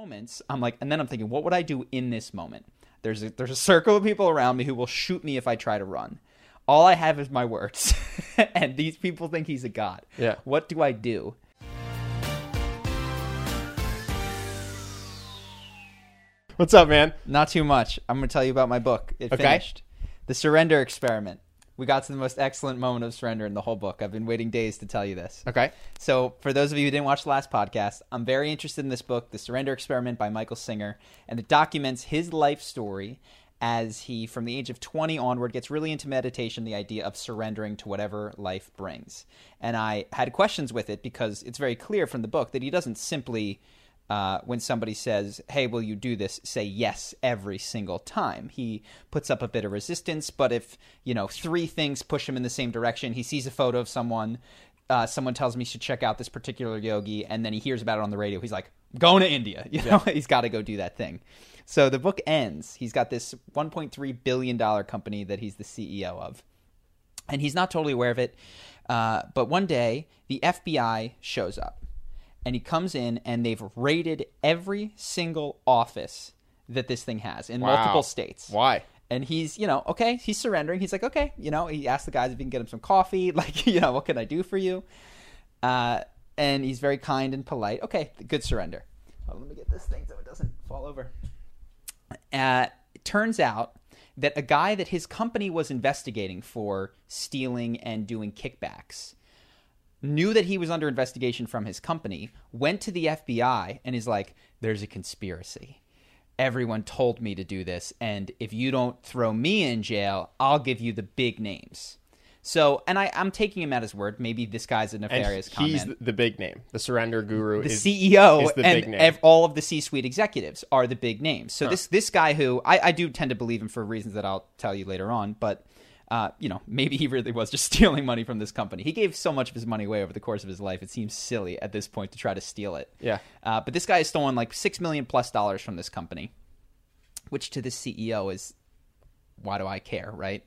moments, I'm like, and then I'm thinking, what would I do in this moment? There's a, there's a circle of people around me who will shoot me if I try to run. All I have is my words, and these people think he's a god. Yeah. What do I do? What's up, man? Not too much. I'm going to tell you about my book. It Okay. finished. The Surrender Experiment. We got to the most excellent moment of surrender in the whole book. I've been waiting days to tell you this. Okay. So, for those of you who didn't watch the last podcast, I'm very interested in this book, The Surrender Experiment by Michael Singer, and it documents his life story as he, from the age of 20 onward, gets really into meditation, the idea of surrendering to whatever life brings. And I had questions with it because it's very clear from the book that he doesn't simply uh, when somebody says, "Hey, will you do this?" say yes every single time. He puts up a bit of resistance, but if you know three things push him in the same direction, he sees a photo of someone. Uh, someone tells me he should check out this particular yogi, and then he hears about it on the radio. He's like, "Going to India," you know. he's got to go do that thing. So the book ends. He's got this 1.3 billion dollar company that he's the CEO of, and he's not totally aware of it. Uh, but one day, the FBI shows up and he comes in and they've raided every single office that this thing has in Wow. multiple states. Why? And he's, you know, okay, he's surrendering. He's like, okay, you know, he asked the guys if he can get him some coffee. Like, you know, what can I do for you? Uh, and he's very kind and polite. Okay, good surrender. Oh, let me get this thing so it doesn't fall over. Uh, it turns out that a guy that his company was investigating for stealing and doing kickbacks knew that he was under investigation from his company, went to the FBI and is like, there's a conspiracy. Everyone told me to do this, and if you don't throw me in jail, I'll give you the big names. So, and I, I'm taking him at his word. Maybe this guy's a And nefarious he's comment. the, big name. The surrender guru the is CEO is the and big name. ev- all of the C-suite executives are the big names. So Huh. this this guy who I, I do tend to believe him for reasons that I'll tell you later on, but uh, you know maybe he really was just stealing money from this company. He gave so much of his money away over the course of his life; it seems silly at this point to try to steal it. Yeah. Uh, but this guy has stolen like six million plus dollars from this company, which to the CEO is why do I care, right?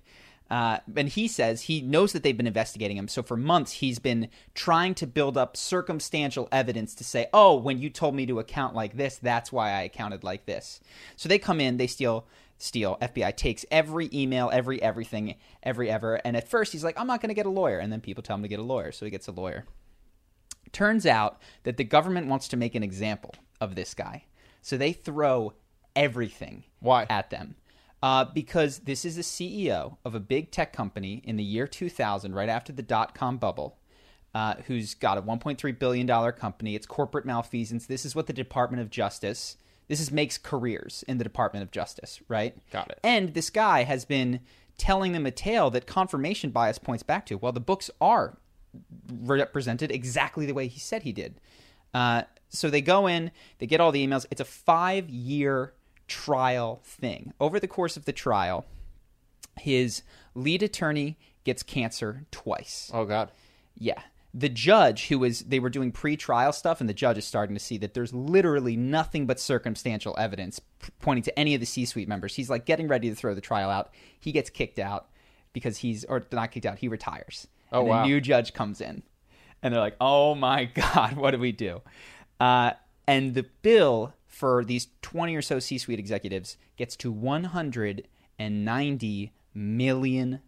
Uh, and he says he knows that they've been investigating him. So for months, he's been trying to build up circumstantial evidence to say, oh, when you told me to account like this, that's why I accounted like this. So they come in, they steal, steal. FBI takes every email, every everything, every ever. And at first, he's like, I'm not going to get a lawyer. And then people tell him to get a lawyer. So he gets a lawyer. Turns out that the government wants to make an example of this guy. So they throw everything Why? at them. Uh, because this is the CEO of a big tech company in the year 2000, right after the dot com bubble, uh, who's got a $1.3 billion company. It's corporate malfeasance. This is what the Department of Justice, this is makes careers in the Department of Justice, right? Got it. And this guy has been telling them a tale that confirmation bias points back to. Well, the books are represented exactly the way he said he did. Uh, so they go in, they get all the emails. It's a five year trial thing. Over the course of the trial, his lead attorney gets cancer twice. Oh God. Yeah. The judge, who was, they were doing pre trial stuff, and the judge is starting to see that there's literally nothing but circumstantial evidence p- pointing to any of the C suite members. He's like getting ready to throw the trial out. He gets kicked out because he's, or not kicked out, he retires. Oh, and wow. a new judge comes in. And they're like, oh my God, what do we do? Uh, and the bill for these 20 or so C suite executives gets to $190 million.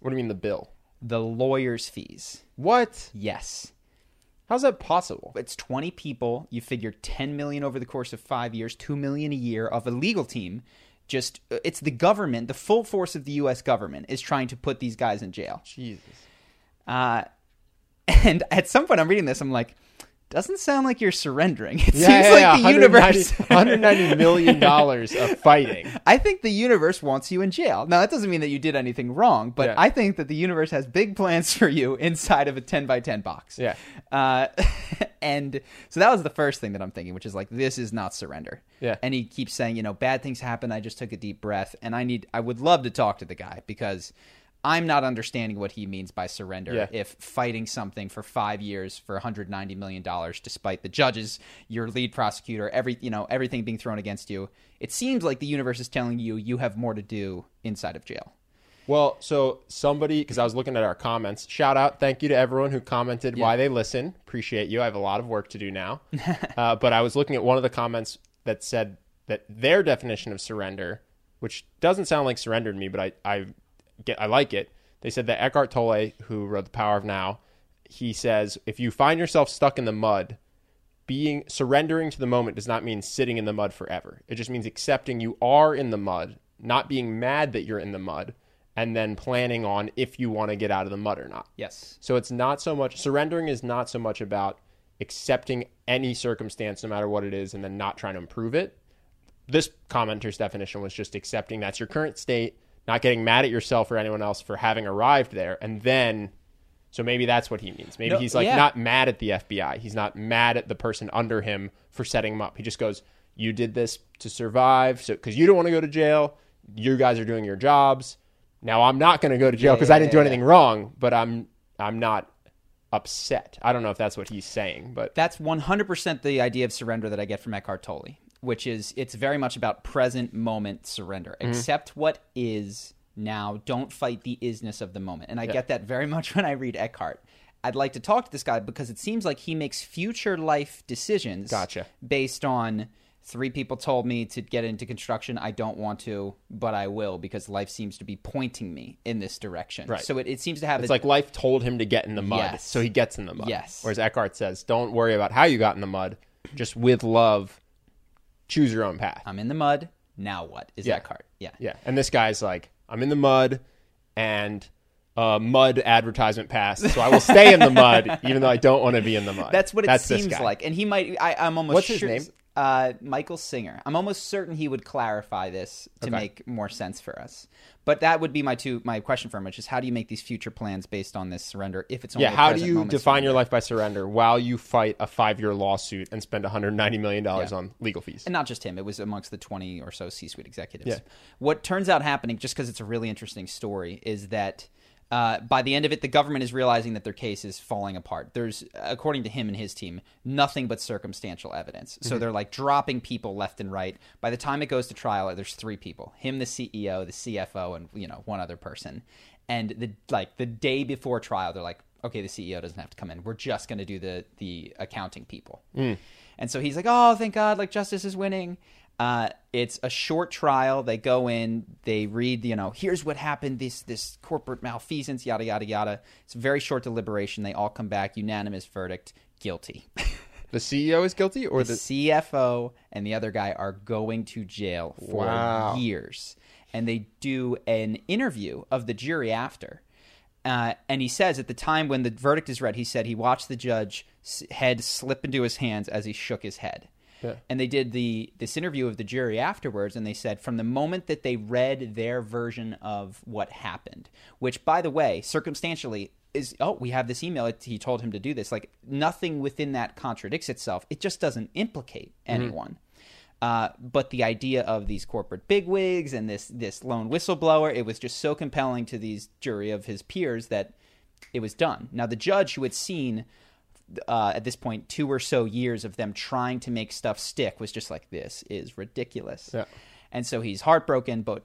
What do you mean the bill? The lawyer's fees. What? Yes. How's that possible? It's 20 people. You figure 10 million over the course of five years, 2 million a year of a legal team. Just, it's the government, the full force of the U.S. government is trying to put these guys in jail. Jesus. Uh, and at some point, I'm reading this, I'm like, doesn't sound like you're surrendering. It Yeah, seems yeah, like yeah, the 190 universe. 190 million dollars of fighting. I think the universe wants you in jail. Now, that doesn't mean that you did anything wrong, but. I think that the universe has big plans for you inside of a 10 by 10 box. Yeah. Uh, and so that was the first thing that I'm thinking, which is like, this is not surrender. Yeah. And he keeps saying, you know, bad things happen. I just took a deep breath. And I need, I would love to talk to the guy because I'm not understanding what he means by surrender. Yeah. If fighting something for five years for 190 million dollars, despite the judges, your lead prosecutor, every you know everything being thrown against you, it seems like the universe is telling you you have more to do inside of jail. Well, so somebody, because I was looking at our comments, shout out, thank you to everyone who commented why they listen. Appreciate you. I have a lot of work to do now. uh, but I was looking at one of the comments that said that their definition of surrender, which doesn't sound like surrender to me, but I, I get, I like it. They said that Eckhart Tolle, who wrote The Power of Now, he says, if you find yourself stuck in the mud, being surrendering to the moment does not mean sitting in the mud forever. It just means accepting you are in the mud, not being mad that you're in the mud, and then planning on if you want to get out of the mud or not. Yes. So it's not so much surrendering is not so much about accepting any circumstance no matter what it is and then not trying to improve it. This commenter's definition was just accepting that's your current state, not getting mad at yourself or anyone else for having arrived there and then so maybe that's what he means. Maybe No, he's like yeah. not mad at the FBI. He's not mad at the person under him for setting him up. He just goes, "You did this to survive, so because you don't want to go to jail. You guys are doing your jobs. Now I'm not going to go to jail because yeah, I didn't do anything wrong, but I'm I'm not upset. I don't know if that's what he's saying, but That's 100% the idea of surrender that I get from Eckhart Tolle, which is it's very much about present moment surrender. Mm-hmm. Accept what is now. Don't fight the isness of the moment. And I get that very much when I read Eckhart. I'd like to talk to this guy because it seems like he makes future life decisions Gotcha. based on three people told me to get into construction. I don't want to, but I will because life seems to be pointing me in this direction. Right. So it, it seems to have it's a- like life told him to get in the mud, Yes. so he gets in the mud. Yes. Whereas Eckhart says, "Don't worry about how you got in the mud. Just with love, choose your own path." I'm in the mud. Now what? Is Yeah. Eckhart? Yeah. Yeah. And this guy's like, I'm in the mud and a mud advertisement pass. so I will stay in the mud even though I don't want to be in the mud. That's what it this seems like. And he might. I, I'm almost. What's his name? Uh, Michael Singer. I'm almost certain he would clarify this to Okay. make more sense for us. But that would be my two my question for him, which is how do you make these future plans based on this surrender? If it's only Yeah, how do you define your life by surrender while you fight a five year lawsuit and spend $190 million on legal fees? and not just him. It was amongst the 20 or so C-suite executives. Yeah. What turns out happening, just because it's a really interesting story, is that uh, by the end of it, the government is realizing that their case is falling apart. There's, according to him and his team, nothing but circumstantial evidence. So they're like dropping people left and right. By the time it goes to trial, there's three people: him, the CEO, the CFO, and you know one other person. And the like the day before trial, they're like, okay, the CEO doesn't have to come in. We're just going to do the the accounting people. And so he's like, oh, thank God, like justice is winning. Uh, it's a short trial. They go in, they read, you know, here's what happened, this this corporate malfeasance, yada yada yada. It's a very short deliberation. They all come back, unanimous verdict, guilty. The CEO is guilty or the the. CFO and the other guy are going to jail for Wow. years. And they do an interview of the jury after. Uh, and he says at the time when the verdict is read, he said he watched the judge head slip into his hands as he shook his head. Yeah. And they did the this interview of the jury afterwards, and they said from the moment that they read their version of what happened, which by the way, circumstantially is oh we have this email. It, he told him to do this. Like nothing within that contradicts itself. It just doesn't implicate anyone. Uh, but the idea of these corporate bigwigs and this this lone whistleblower, it was just so compelling to these jury of his peers that it was done. Now the judge who had seen uh, at this point two or so years of them trying to make stuff stick was just like this is ridiculous Yeah. and so he's heartbroken but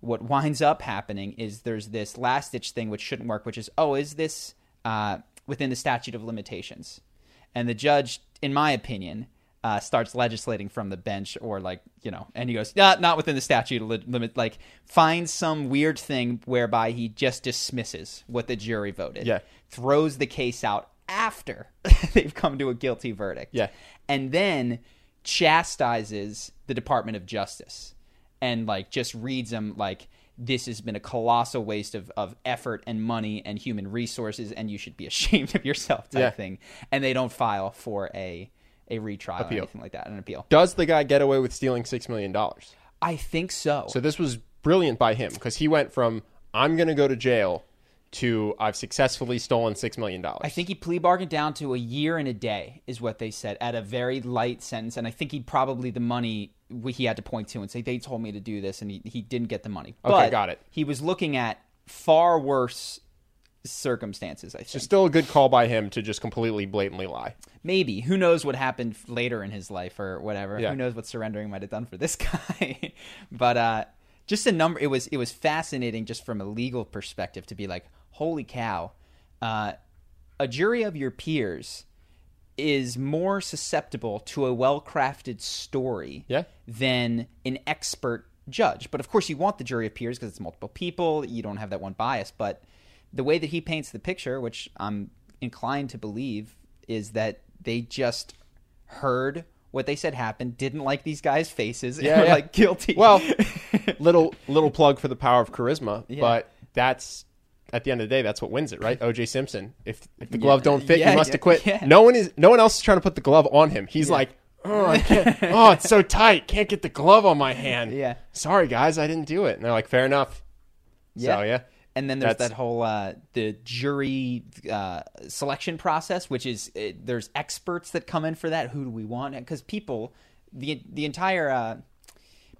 what winds up happening is there's this last ditch thing which shouldn't work which is oh is this uh, within the statute of limitations and the judge in my opinion uh, starts legislating from the bench or like you know and he goes yeah not within the statute li- limit like finds some weird thing whereby he just dismisses what the jury voted Yeah. throws the case out after they've come to a guilty verdict. Yeah. And then chastises the Department of Justice and like just reads them like this has been a colossal waste of, of effort and money and human resources and you should be ashamed of yourself type Yeah. thing. And they don't file for a a retrial Appeal. or anything like that, an appeal. Does the guy get away with stealing six million dollars? I think so. So this was brilliant by him because he went from I'm going to go to jail to I've successfully stolen six million dollars. I think he plea bargained down to a year and a day, is what they said, at a very light sentence. And I think he probably the money he had to point to and say they told me to do this, and he, he didn't get the money. Okay, But got it. He was looking at far worse circumstances. I think So still a good call by him to just completely blatantly lie. maybe who knows what happened later in his life or whatever. Yeah. Who knows what surrendering might have done for this guy? but uh, just a number. It was it was fascinating just from a legal perspective to be like, holy cow, uh, a jury of your peers is more susceptible to a well-crafted story Yeah. than an expert judge. But of course, you want the jury of peers because it's multiple people. You don't have that one bias. But the way that he paints the picture, which I'm inclined to believe, is that they just heard what they said happened, didn't like these guys' faces, and Yeah, were yeah. like guilty. Well, little little plug for the power of charisma, Yeah. but that's at the end of the day, that's what wins it, right? OJ Simpson. If if the glove don't fit, Yeah, you must yeah, have quit. yeah. No one is no one else is trying to put the glove on him. He's like, oh, I can't, oh, it's so tight, can't get the glove on my hand. Yeah. sorry guys, I didn't do it. And they're like, fair enough. So yeah, And then there's That's- that whole uh, the jury uh, selection process, which is uh, there's experts that come in for that. Who do we want? Because people, the the entire uh,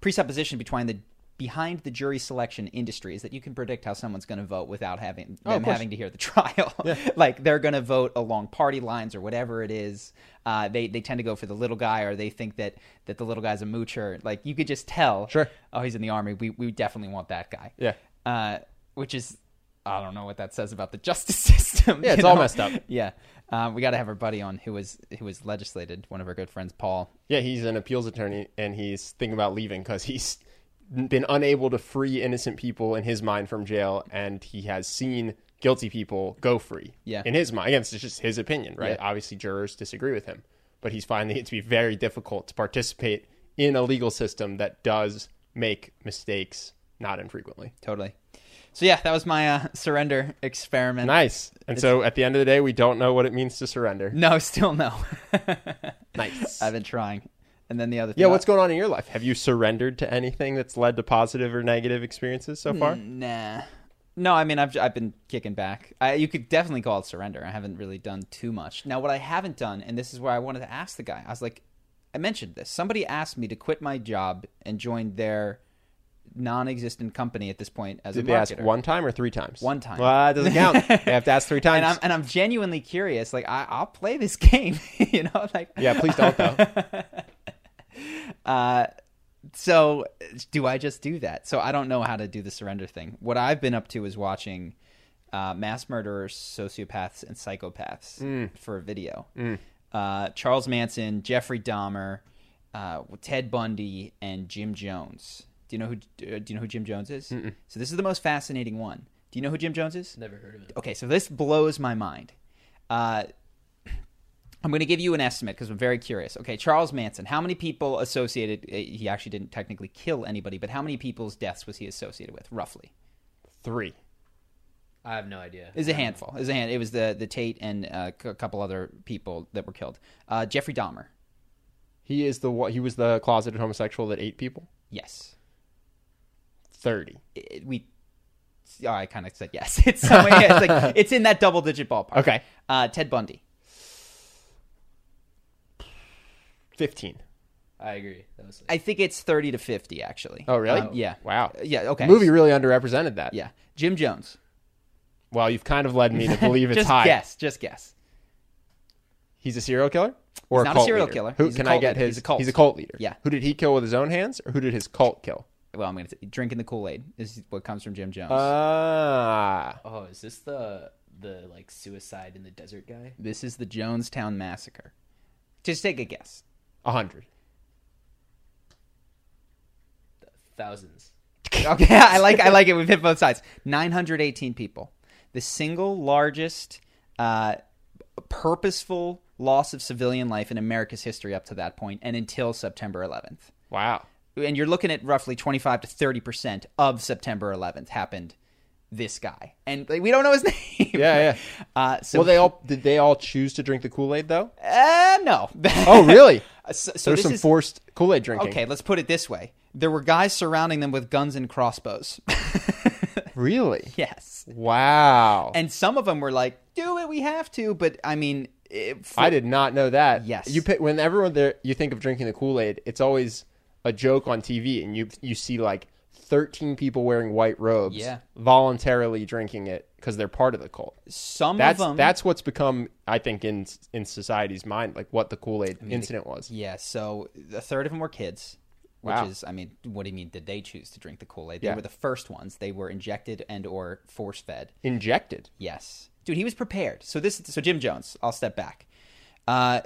presupposition between the behind the jury selection industry is that you can predict how someone's going to vote without having Oh, them course. having to hear the trial. like they're going to vote along party lines or whatever it is. Uh, they they tend to go for the little guy, or they think that that the little guy's a moocher. Like you could just tell. Sure. Oh, he's in the army. We we definitely want that guy yeah. uh, which is I don't know what that says about the justice system. Yeah, you it's all messed up. Yeah, um, we got to have our buddy on who was who was legislated. One of our good friends, Paul. Yeah, he's an appeals attorney and he's thinking about leaving because he's been unable to free innocent people in his mind from jail, and he has seen guilty people go free. Yeah. in his mind, again, it's just his opinion, right? Yeah. Obviously, jurors disagree with him, but he's finding it to be very difficult to participate in a legal system that does make mistakes not infrequently. Totally. So yeah, that was my uh, surrender experiment. Nice. And so, at the end of the day, we don't know what it means to surrender. No, still no. Nice. I've been trying. And then the other thing. Yeah, what's going on in your life? Have you surrendered to anything that's led to positive or negative experiences so far? Mm, nah. No, I mean I've I've been kicking back. I, you could definitely call it surrender. I haven't really done too much. Now, what I haven't done, and this is where I wanted to ask the guy. I was like, I mentioned this. Somebody asked me to quit my job and join their non-existent company at this point as Did a they ask marketer. one time or three times? One time. Well, that doesn't count. they have to ask three times. and I'm and I'm genuinely curious. Like I, I'll play this game. you know, like yeah, please don't though. Uh, so do I just do that? So I don't know how to do the surrender thing. What I've been up to is watching uh, mass murderers, sociopaths, and psychopaths for a video. Uh, Charles Manson, Jeffrey Dahmer, uh, Ted Bundy, and Jim Jones. Do you know who? Uh, do you know who Jim Jones is? So this is the most fascinating one. Do you know who Jim Jones is? Never heard of it. Okay, so this blows my mind. I'm going to give you an estimate because I'm very curious. Okay, Charles Manson. How many people associated? uh, He actually didn't technically kill anybody, but how many people's deaths was he associated with, roughly? Three. I have no idea. It was a handful. It was a hand. It was the the Tate and uh, a couple other people that were killed. Uh, Jeffrey Dahmer. He is the he was the closeted homosexual that ate people. Yes, Thirty. It- we. Oh, I kind of said yes. It's somewhere. it's like it's in that double digit ballpark. Okay. Uh, Ted Bundy. Fifteen. I agree. That was I think it's thirty to fifty. Actually. Oh, really? Um, yeah. Wow. Yeah. Okay. The movie really underrepresented that. Yeah. Jim Jones. Well, you've kind of led me to believe it's just high. guess. Just guess. He's a serial killer or He's not a serial leader? killer. Who He's a can cult I get leader. his? He's a cult. He's a cult leader. Yeah. Who did he kill with his own hands, or who did his cult kill? Well, I'm going to say, drinking the Kool Aid is what comes from Jim Jones. Ah. oh, is this the the like suicide in the desert guy? this is the Jonestown massacre. Just take a guess. A hundred. Thousands. Okay, I like I like it. We've hit both sides. 918 people. The single largest uh, purposeful loss of civilian life in America's history up to that point and until September 11th. Wow. And you're looking at roughly 25 to 30% of September 11th happened this guy. And like, we don't know his name. Yeah, yeah. Uh, so well, they all did. They all choose to drink the Kool Aid though. uh, no. Oh, really? Uh, so, so There's some is, forced Kool Aid drinking. Okay, let's put it this way. There were guys surrounding them with guns and crossbows. Really? yes. Wow. And some of them were like, "Do it, we have to." But I mean, it, I did not know that. Yes. You pick when everyone there you think of drinking the Kool Aid, it's always a joke on TV, and you you see like thirteen people wearing white robes, Yeah. voluntarily drinking it because they're part of the cult. some That's of them. that's what's become, I think, in in society's mind, like what the Kool Aid incident was. Yeah, so a third of them were kids, which Wow. is, I mean, what do you mean? Did they choose to drink the Kool Aid? They Yeah. were the first ones. They were injected and or force fed. Injected. Yes, dude, he was prepared. So this, so Jim Jones. I'll step back. Uh,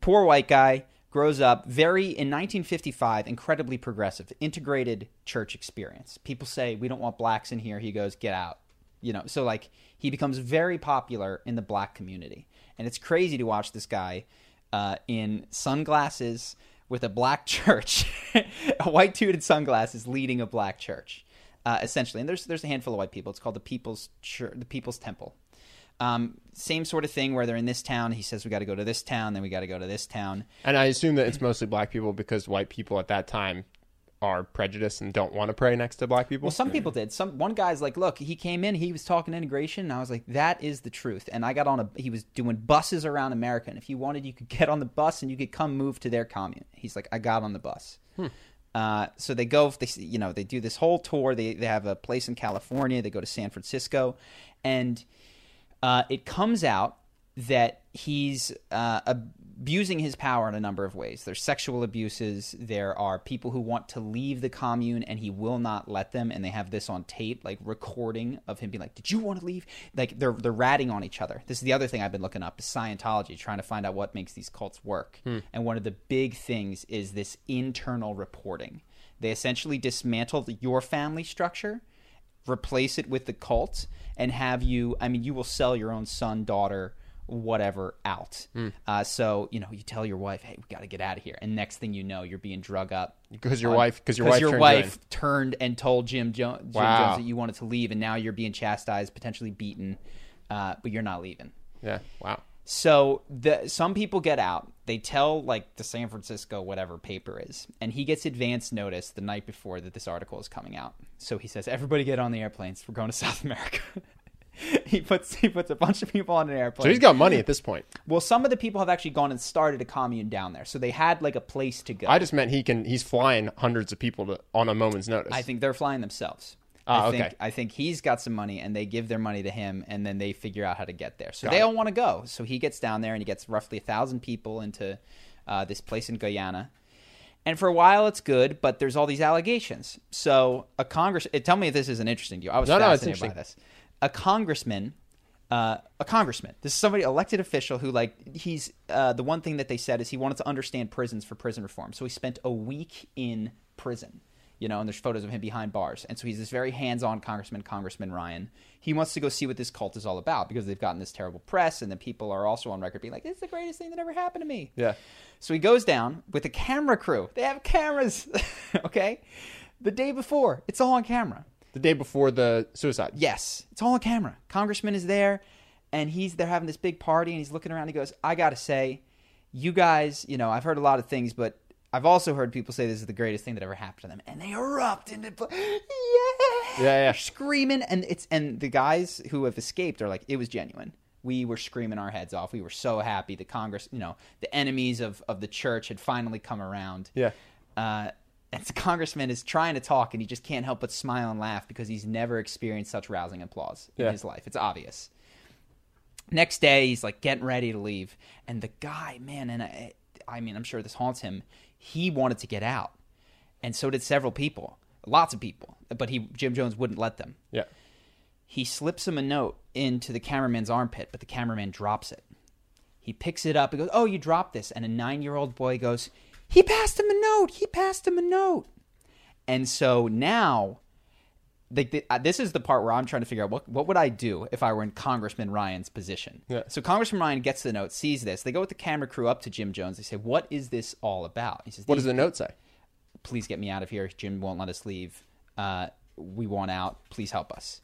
poor white guy grows up very in 1955, incredibly progressive, integrated church experience. People say we don't want blacks in here. He goes, get out. You know, so like he becomes very popular in the black community, and it's crazy to watch this guy uh, in sunglasses with a black church, a white dude sunglasses leading a black church, uh, essentially. And there's there's a handful of white people. It's called the People's Church, the People's Temple. Um, same sort of thing where they're in this town. He says we got to go to this town, then we got to go to this town. And I assume that it's mostly black people because white people at that time are prejudiced and don't want to pray next to black people. Well, some people did. Some one guy's like, look, he came in, he was talking integration, and I was like, that is the truth. And I got on a, he was doing buses around America, and if you wanted, you could get on the bus and you could come move to their commune. He's like, I got on the bus. Uh, so they go, they you know, they do this whole tour. They they have a place in California. They go to San Francisco, and uh, it comes out that he's uh, abusing his power in a number of ways. There's sexual abuses. There are people who want to leave the commune and he will not let them. And they have this on tape, like recording of him being like, "Did you want to leave?" Like they're they're ratting on each other. This is the other thing I've been looking up: is Scientology, trying to find out what makes these cults work. Hmm. And one of the big things is this internal reporting. They essentially dismantle your family structure replace it with the cult and have you i mean you will sell your own son daughter whatever out uh, so you know you tell your wife hey we got to get out of here and next thing you know you're being drug up because your on- wife because your wife your turned wife turned and told jim, jo- jim Wow. jones that you wanted to leave and now you're being chastised potentially beaten uh, but you're not leaving Yeah. Wow. so the some people get out. They tell like the San Francisco whatever paper is, and he gets advance notice the night before that this article is coming out. So he says, "Everybody get on the airplanes. We're going to South America." he puts he puts a bunch of people on an airplane. So he's got money at this point. well, some of the people have actually gone and started a commune down there, so they had like a place to go. I just meant he can. He's flying hundreds of people to, on a moment's notice. I think they're flying themselves. Ah, I think okay. I think he's got some money and they give their money to him and then they figure out how to get there. So Got they it. don't want to go. So he gets down there and he gets roughly a thousand people into uh, this place in Guyana. And for a while it's good, but there's all these allegations. So a Congress eh, tell me if this isn't interesting to you. I was No, no, fascinated by this. A congressman uh, a congressman. This is somebody elected official who, like, he's uh, the one thing that they said is he wanted to understand prisons for prison reform. So he spent a week in prison, you know, and there's photos of him behind bars. And so he's this very hands-on congressman, Congressman Ryan. He wants to go see what this cult is all about because they've gotten this terrible press, and the people are also on record being like, "It's the greatest thing that ever happened to me." yeah. So he goes down with a camera crew. They have cameras, okay? The day before, it's all on camera. The day before the suicide. Yes, it's all on camera. Congressman is there, and he's they're having this big party, and he's looking around. He goes, "I gotta say, you guys, you know, I've heard a lot of things, but I've also heard people say this is the greatest thing that ever happened to them." And they erupt into, yeah, Yeah, yeah. screaming, and it's and the guys who have escaped are like, it was genuine. We were screaming our heads off. We were so happy. The Congress, you know, the enemies of of the church had finally come around Yeah. uh, and the congressman is trying to talk and he just can't help but smile and laugh because he's never experienced such rousing applause in Yeah. his life. It's obvious. Next day, he's like getting ready to leave, and the guy, man, and I, I mean, I'm sure this haunts him. He wanted to get out, and so did several people, lots of people, but he Jim Jones wouldn't let them. Yeah. He slips him a note into the cameraman's armpit, but the cameraman drops it. He picks it up and goes, Oh, you dropped this. And a nine year old boy goes, He passed him a note. He passed him a note. And so now like the, uh, this is the part where I'm trying to figure out what what would I do if I were in Congressman Ryan's position. Yeah. So Congressman Ryan gets the note, sees this. They go with the camera crew up to Jim Jones. They say, "What is this all about?" He says, What does the note say? please get me out of here. Jim won't let us leave. Uh, we want out. Please help us.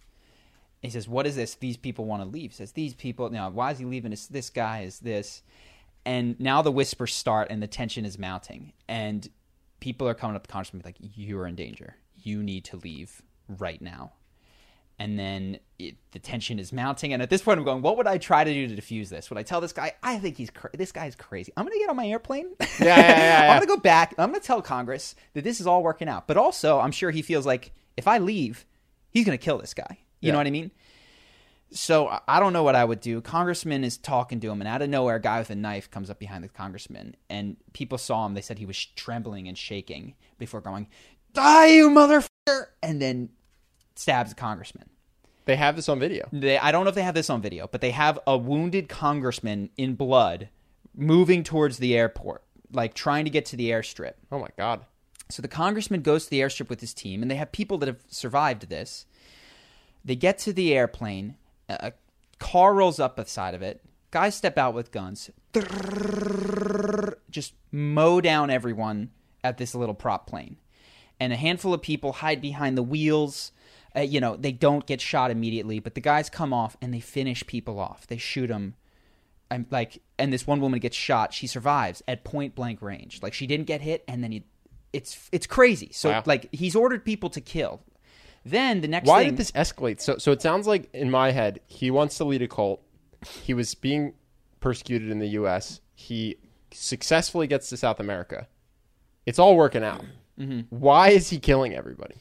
He says, What is this? These people want to leave. He says, These people, now, why is he leaving? This, this guy is this. And now the whispers start and the tension is mounting. And people are coming up to Congressman like, You're in danger. You need to leave right now. And then it, the tension is mounting. And at this point, I'm going, What would I try to do to defuse this? Would I tell this guy, I think he's cra- this guy's crazy. I'm going to get on my airplane. Yeah, yeah, yeah, yeah. I'm going to go back. I'm going to tell Congress that this is all working out. But also, I'm sure he feels like if I leave, he's going to kill this guy. You Yeah. know what I mean? So I- don't know what I would do. Congressman is talking to him, and out of nowhere, a guy with a knife comes up behind the congressman, and people saw him. They said he was trembling and shaking before going, "Die, you motherfucker!" and then stabs the congressman. They have this on video. They, I don't know if they have this on video, but they have a wounded congressman in blood moving towards the airport, like trying to get to the airstrip. Oh my god. So the congressman goes to the airstrip with his team, and they have people that have survived this. They get to the airplane. A car rolls up beside of it. Guys step out with guns. Just mow down everyone at this little prop plane. And a handful of people hide behind the wheels. Uh, you know, they don't get shot immediately, but the guys come off and they finish people off. They shoot them I'm like, and this one woman gets shot. She survives at point blank range. Like she didn't get hit, and then he, it's it's crazy. So Wow. like he's ordered people to kill. Then the next Why thing, did this escalate? So so it sounds like in my head he wants to lead a cult. He was being persecuted in the US. He successfully gets to South America. It's all working out. Mm-hmm. Why is he killing everybody?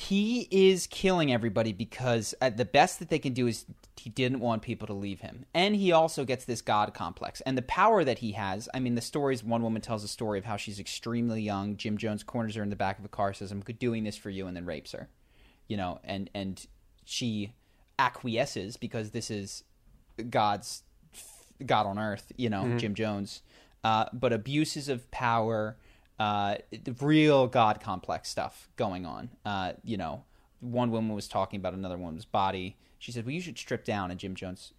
He is killing everybody because uh, the best that they can do is he didn't want people to leave him, and he also gets this god complex and the power that he has. I mean, the stories. One woman tells a story of how she's extremely young. Jim Jones corners her in the back of a car, says, "I'm doing this for you," and then rapes her. You know, and and she acquiesces because this is God's God on earth, you know, Jim Jones. Uh, but abuses of power, uh, the real God complex stuff going on. Uh, you know, one woman was talking about another woman's body. She said, "Well, you should strip down," and Jim Jones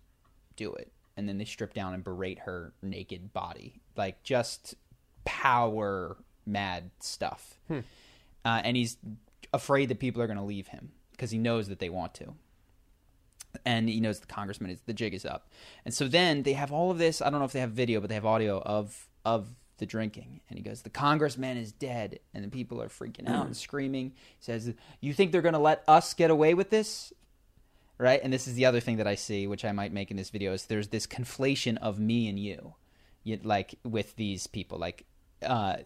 do it, and then they strip down and berate her naked body, like just power mad stuff. Uh, and he's afraid that people are going to leave him because he knows that they want to and he knows the congressman is the jig is up and so then they have all of this i don't know if they have video but they have audio of of the drinking. And he goes the congressman is dead. And the people are freaking out and screaming. He says you think they're going to let us get away with this? Right? And this is the other thing that i see which i might make in this video is there's this conflation of me and you, you like with these people. Like uh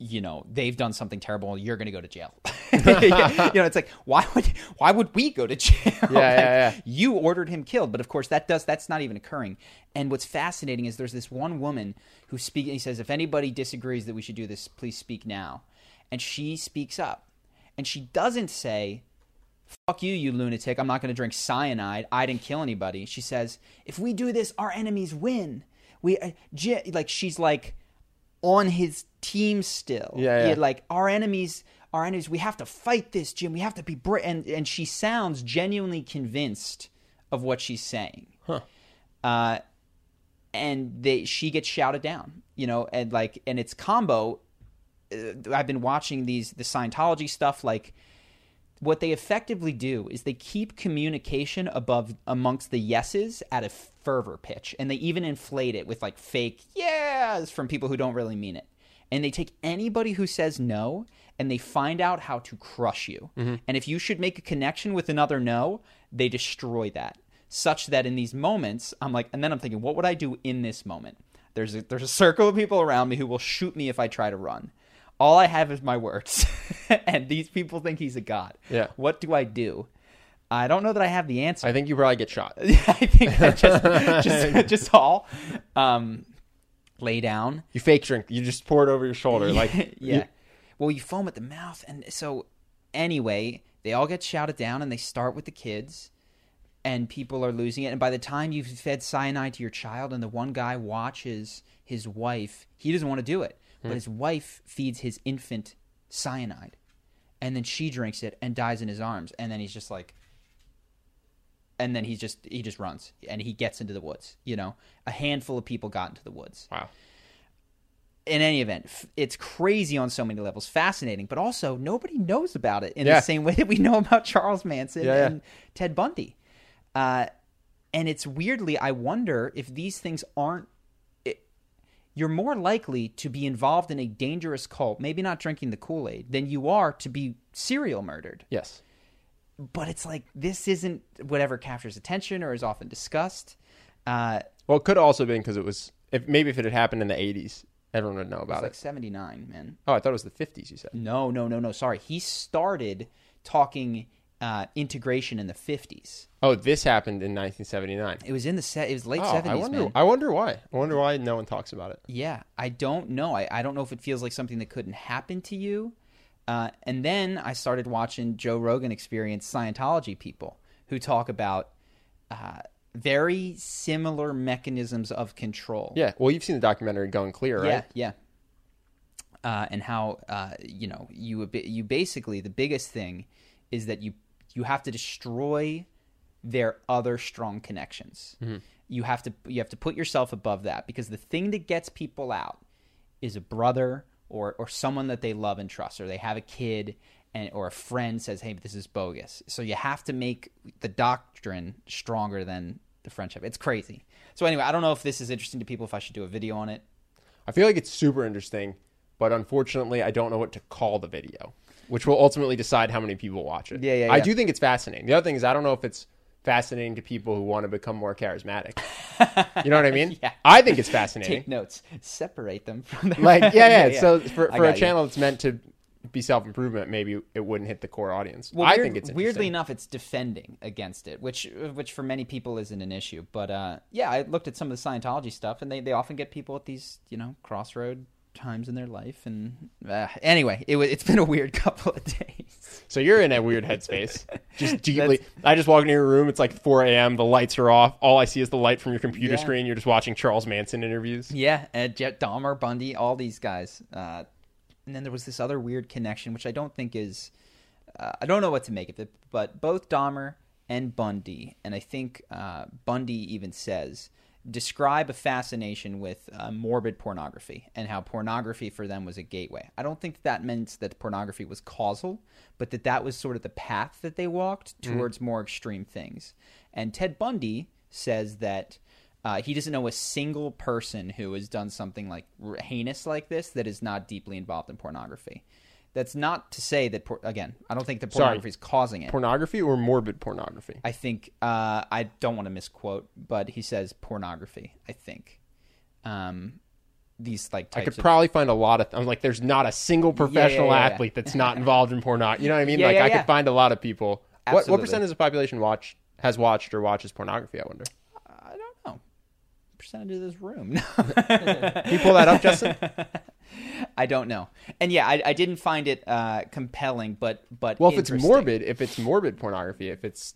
you know they've done something terrible you're going to go to jail. You know it's like why would why would we go to jail? Yeah, yeah, yeah. you ordered him killed. But of course that does that's not even occurring. And what's fascinating is there's this one woman who speak he says if anybody disagrees that we should do this please speak now. And she speaks up. And she doesn't say fuck you you lunatic. I'm not going to drink cyanide. I didn't kill anybody. She says if we do this our enemies win. We uh, J-, like she's like on his team still Yeah, yeah. like our enemies our enemies we have to fight this jim we have to be bra-. and and she sounds genuinely convinced of what she's saying Huh. uh and they she gets shouted down you know and like and it's combo uh, i've been watching these the scientology stuff like what they effectively do is they keep communication above amongst the yeses at a fervor pitch and they even inflate it with like fake yes from people who don't really mean it. And they take anybody who says no and they find out how to crush you. Mm-hmm. And if you should make a connection with another no they destroy that such that in these moments i'm like and then i'm thinking what would i do in this moment? There's a, there's a circle of people around me who will shoot me if i try to run all I have is my words, and these people think he's a god. Yeah. What do I do? I don't know that I have the answer. I think you probably get shot. I think I just, just, just all um, lay down. You fake drink. You just pour it over your shoulder. Like yeah. Well, you foam at the mouth, and so anyway, they all get shouted down, and they start with the kids, and people are losing it. And by the time you've fed cyanide to your child, and the one guy watches his wife, he doesn't want to do it, but his wife feeds his infant cyanide, and then she drinks it and dies in his arms, and then he's just like, and then he's just he just runs and he gets into the woods. You know, a handful of people got into the woods. Wow. In any event, it's crazy on so many levels, fascinating, but also nobody knows about it in Yeah. the same way that we know about Charles Manson Yeah, yeah. and Ted Bundy. Uh, and it's weirdly, I wonder if these things aren't. You're more likely to be involved in a dangerous cult, maybe not drinking the Kool Aid, than you are to be serial murdered. Yes. But it's like this isn't whatever captures attention or is often discussed. Uh, Well, it could also have been because it was if maybe if it had happened in the '80s, everyone would know about it. like 79, man. Oh, I thought it was the '50s. You said. No, no, no, no. Sorry. He started talking uh, integration in the 50s. Oh, this happened in 1979. It was in the set. It was late Oh, 70s, I wonder. man. I wonder why. I wonder why no one talks about it. Yeah, I don't know. I, I don't know if it feels like something that couldn't happen to you. Uh, and then I started watching Joe Rogan experience Scientology people who talk about uh, very similar mechanisms of control. Yeah. Well, you've seen the documentary Going Clear, right? Yeah, yeah. Uh, and how uh, you know you you basically the biggest thing is that you you have to destroy their other strong connections. Mm-hmm. You have to you have to put yourself above that because the thing that gets people out is a brother or or someone that they love and trust or they have a kid and or a friend says hey this is bogus. So you have to make the doctrine stronger than the friendship. It's crazy. So anyway, I don't know if this is interesting to people if I should do a video on it. I feel like it's super interesting, but unfortunately, I don't know what to call the video, which will ultimately decide how many people watch it. Yeah, yeah, I yeah. do think it's fascinating. The other thing is, I don't know if it's fascinating to people who want to become more charismatic. You know what I mean? Yeah. I think it's fascinating. Take notes. Separate them from their like, yeah, yeah. So for, for a got you. channel that's meant to be self improvement, maybe it wouldn't hit the core audience. Well, I weird- think it's weirdly enough, it's defending against it, which which for many people isn't an issue. But uh, yeah, I looked at some of the Scientology stuff, and they, they often get people at these you know crossroad times in their life. And uh, anyway, it it's been a weird couple of days. So you're in a weird headspace. Just deeply. I just walk into your room. It's like 4 a.m. The lights are off. All I see is the light from your computer Yeah. screen. You're just watching Charles Manson interviews. Yeah, and Jeff Dahmer, Bundy, all these guys. Uh, and then there was this other weird connection, which I don't think is. Uh, I don't know what to make of it, but both Dahmer and Bundy, and I think uh, Bundy even says, describe a fascination with uh, morbid pornography and how pornography for them was a gateway. I don't think that meant that pornography was causal, but that that was sort of the path that they walked towards more extreme things. And Ted Bundy says that uh, he doesn't know a single person who has done something like heinous like this that is not deeply involved in pornography. That's not to say that, por- again, I don't think that pornography is causing it. Pornography or morbid pornography? I think uh, I don't want to misquote, but he says pornography. I think um, these like I types could of probably find a lot of. I'm like, there's not a single professional yeah, yeah. athlete that's not involved in pornography. You know what I mean? Yeah, like, yeah, I yeah. could find a lot of people. What, what Absolutely. percentage of the population watch has watched or watches pornography? I wonder. Percentage of this room. Can you pull that up, Justin? I don't know, and yeah, I, I didn't find it uh, compelling, but but Well, if it's morbid, if it's morbid pornography, if it's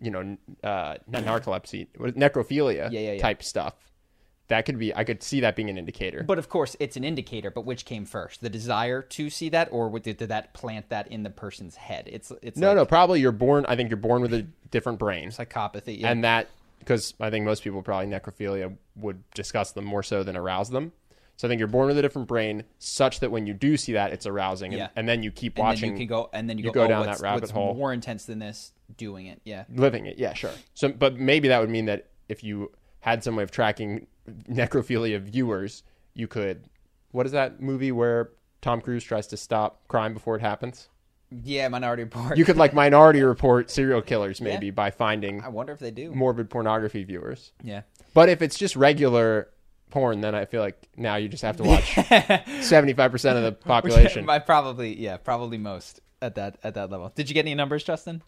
you know uh, not narcolepsy, necrophilia Yeah, yeah, yeah. type stuff, that could be. I could see that being an indicator. But of course, it's an indicator. But which came first, the desire to see that, or did, did that plant that in the person's head? It's it's no, like no, probably you're born. I think you're born with a different brain, psychopathy. And that because I think most people probably necrophilia would discuss them more so than arouse them. So I think you're born with a different brain, such that when you do see that, it's arousing, and, Yeah. and then you keep and watching. then you can go, and then you, you go, go oh, down what's, that rabbit hole. More intense than this, doing it. Yeah, living it. Yeah, sure. So, but maybe that would mean that if you had some way of tracking necrophilia viewers, you could. What is that movie where Tom Cruise tries to stop crime before it happens? Yeah. Minority Report. You could like Minority Report serial killers maybe by finding I wonder if they do. morbid pornography viewers. Yeah. But if it's just regular porn, then I feel like now you just have to watch seventy five percent of the population. I probably yeah, probably most at that at that level. Did you get any numbers, Justin?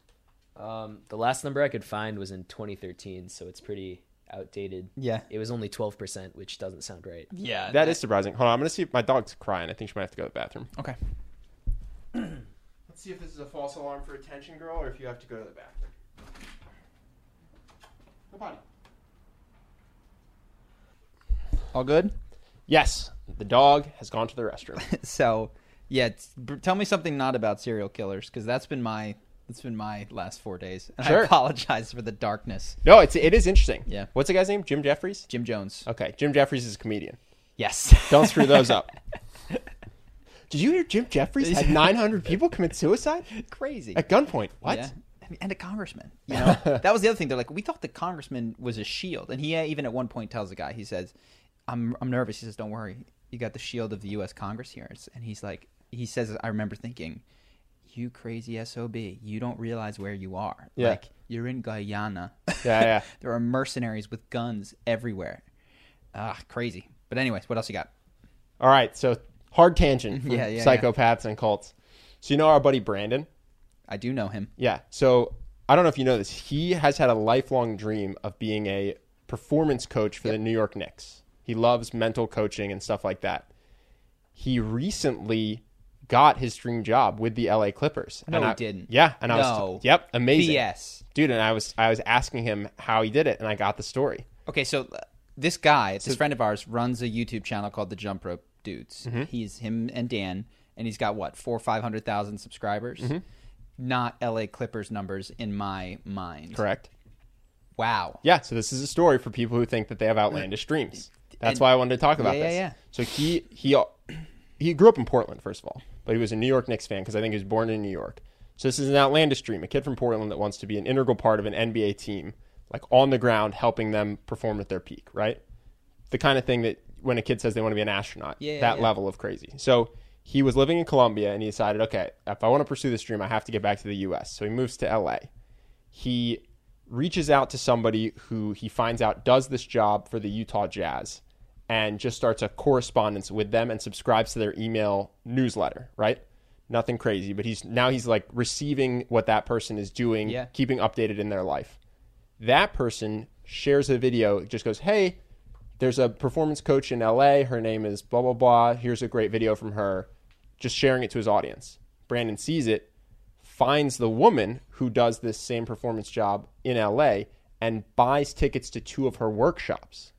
Um, the last number I could find was in 2013, so it's pretty outdated. Yeah. It was only 12%, which doesn't sound right. Yeah. That is surprising. Hold on, I'm gonna see if my dog's crying. I think she might have to go to the bathroom. okay. Let's see if this is a false alarm for attention, girl, or if you have to go to the bathroom. Go potty. All good. Yes, the dog has gone to the restroom. so Yeah, it's, br- tell me something not about serial killers because that's been my that's been my last four days. And Sure. I apologize for the darkness. No, it's it is interesting. Yeah. What's the guy's name? Jim Jeffries. Jim Jones. Okay, Jim Jeffries is a comedian. Yes. Don't screw those up. Did you hear Jim Jeffries had 900 people commit suicide Crazy. at gunpoint? What? Yeah. I mean, And a congressman. You know, that was the other thing. They're like, we thought the congressman was a shield, and he uh, even at one point tells the guy, he says, "I'm I'm nervous." He says, "Don't worry, you got the shield of the U.S. Congress here." It's- And he's like, he says, I remember thinking, you crazy sob, you don't realize where you are. Yeah. Like you're in Guyana. Yeah, yeah. there are mercenaries with guns everywhere. Ah, crazy. But anyways, what else you got? All right, so hard tangent for Yeah, yeah, psychopaths and cults. So you know our buddy Brandon? I do know him. Yeah. So I don't know if you know this. He has had a lifelong dream of being a performance coach for the New York Knicks. He loves mental coaching and stuff like that. He recently got his dream job with the LA Clippers. No, and he I- didn't. Yeah, and I No. was yep, amazing. BS. Dude, and I was I was asking him how he did it and I got the story. Okay, so uh, this guy, this friend of ours, runs a YouTube channel called the Jump Rope Dudes. Mm-hmm. He's him and Dan, and he's got what four, five hundred thousand subscribers. Mm-hmm. Not L.A. Clippers numbers in my mind. Correct? Wow. Yeah, so this is a story for people who think that they have outlandish dreams. That's And- why I wanted to talk about Yeah, yeah, this. yeah. So he he he grew up in Portland first of all, but he was a New York Knicks fan because I think he was born in New York. So this is an outlandish dream, a kid from Portland that wants to be an integral part of an NBA team, like on the ground helping them perform at their peak, right? The kind of thing that when a kid says they want to be an astronaut, Yeah, that yeah. level of crazy. So he was living in Colombia and he decided, okay, if I want to pursue this dream, I have to get back to the US. So he moves to LA he reaches out to somebody who he finds out does this job for the Utah Jazz and just starts a correspondence with them and subscribes to their email newsletter, right? Nothing crazy, but he's now he's like receiving what that person is doing, Yeah. keeping updated in their life. That person shares a video, just goes, "Hey, there's a performance coach in LA. Her name is blah blah blah. Here's a great video from her." Just sharing it to his audience. Brandon sees it, finds the woman who does this same performance job in LA and buys tickets to two of her workshops.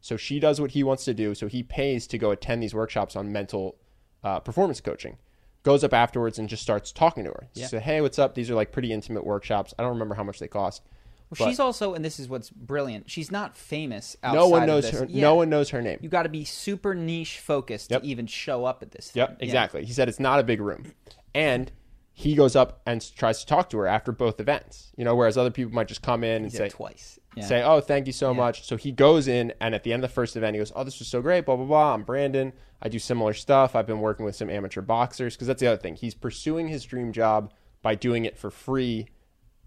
So she does what he wants to do. So he pays to go attend these workshops on mental uh, performance coaching. Goes up afterwards and just starts talking to her. Yeah. said, "Hey, what's up? These are like pretty intimate workshops. I don't remember how much they cost. Well, but she's also, and this is what's brilliant. She's not famous. Outside no one of knows her. Yeah. No one knows her name. You got to be super niche focused Yep. to even show up at this. Yep, thing. Yeah. exactly. He said it's not a big room. And he goes up and tries to talk to her after both events. You know, whereas other people might just come in and He's say twice. Yeah. say, "Oh, thank you so much." So he goes in and at the end of the first event he goes, "Oh, this was so great, blah blah blah. I'm Brandon. I do similar stuff. I've been working with some amateur boxers because that's the other thing. He's pursuing his dream job by doing it for free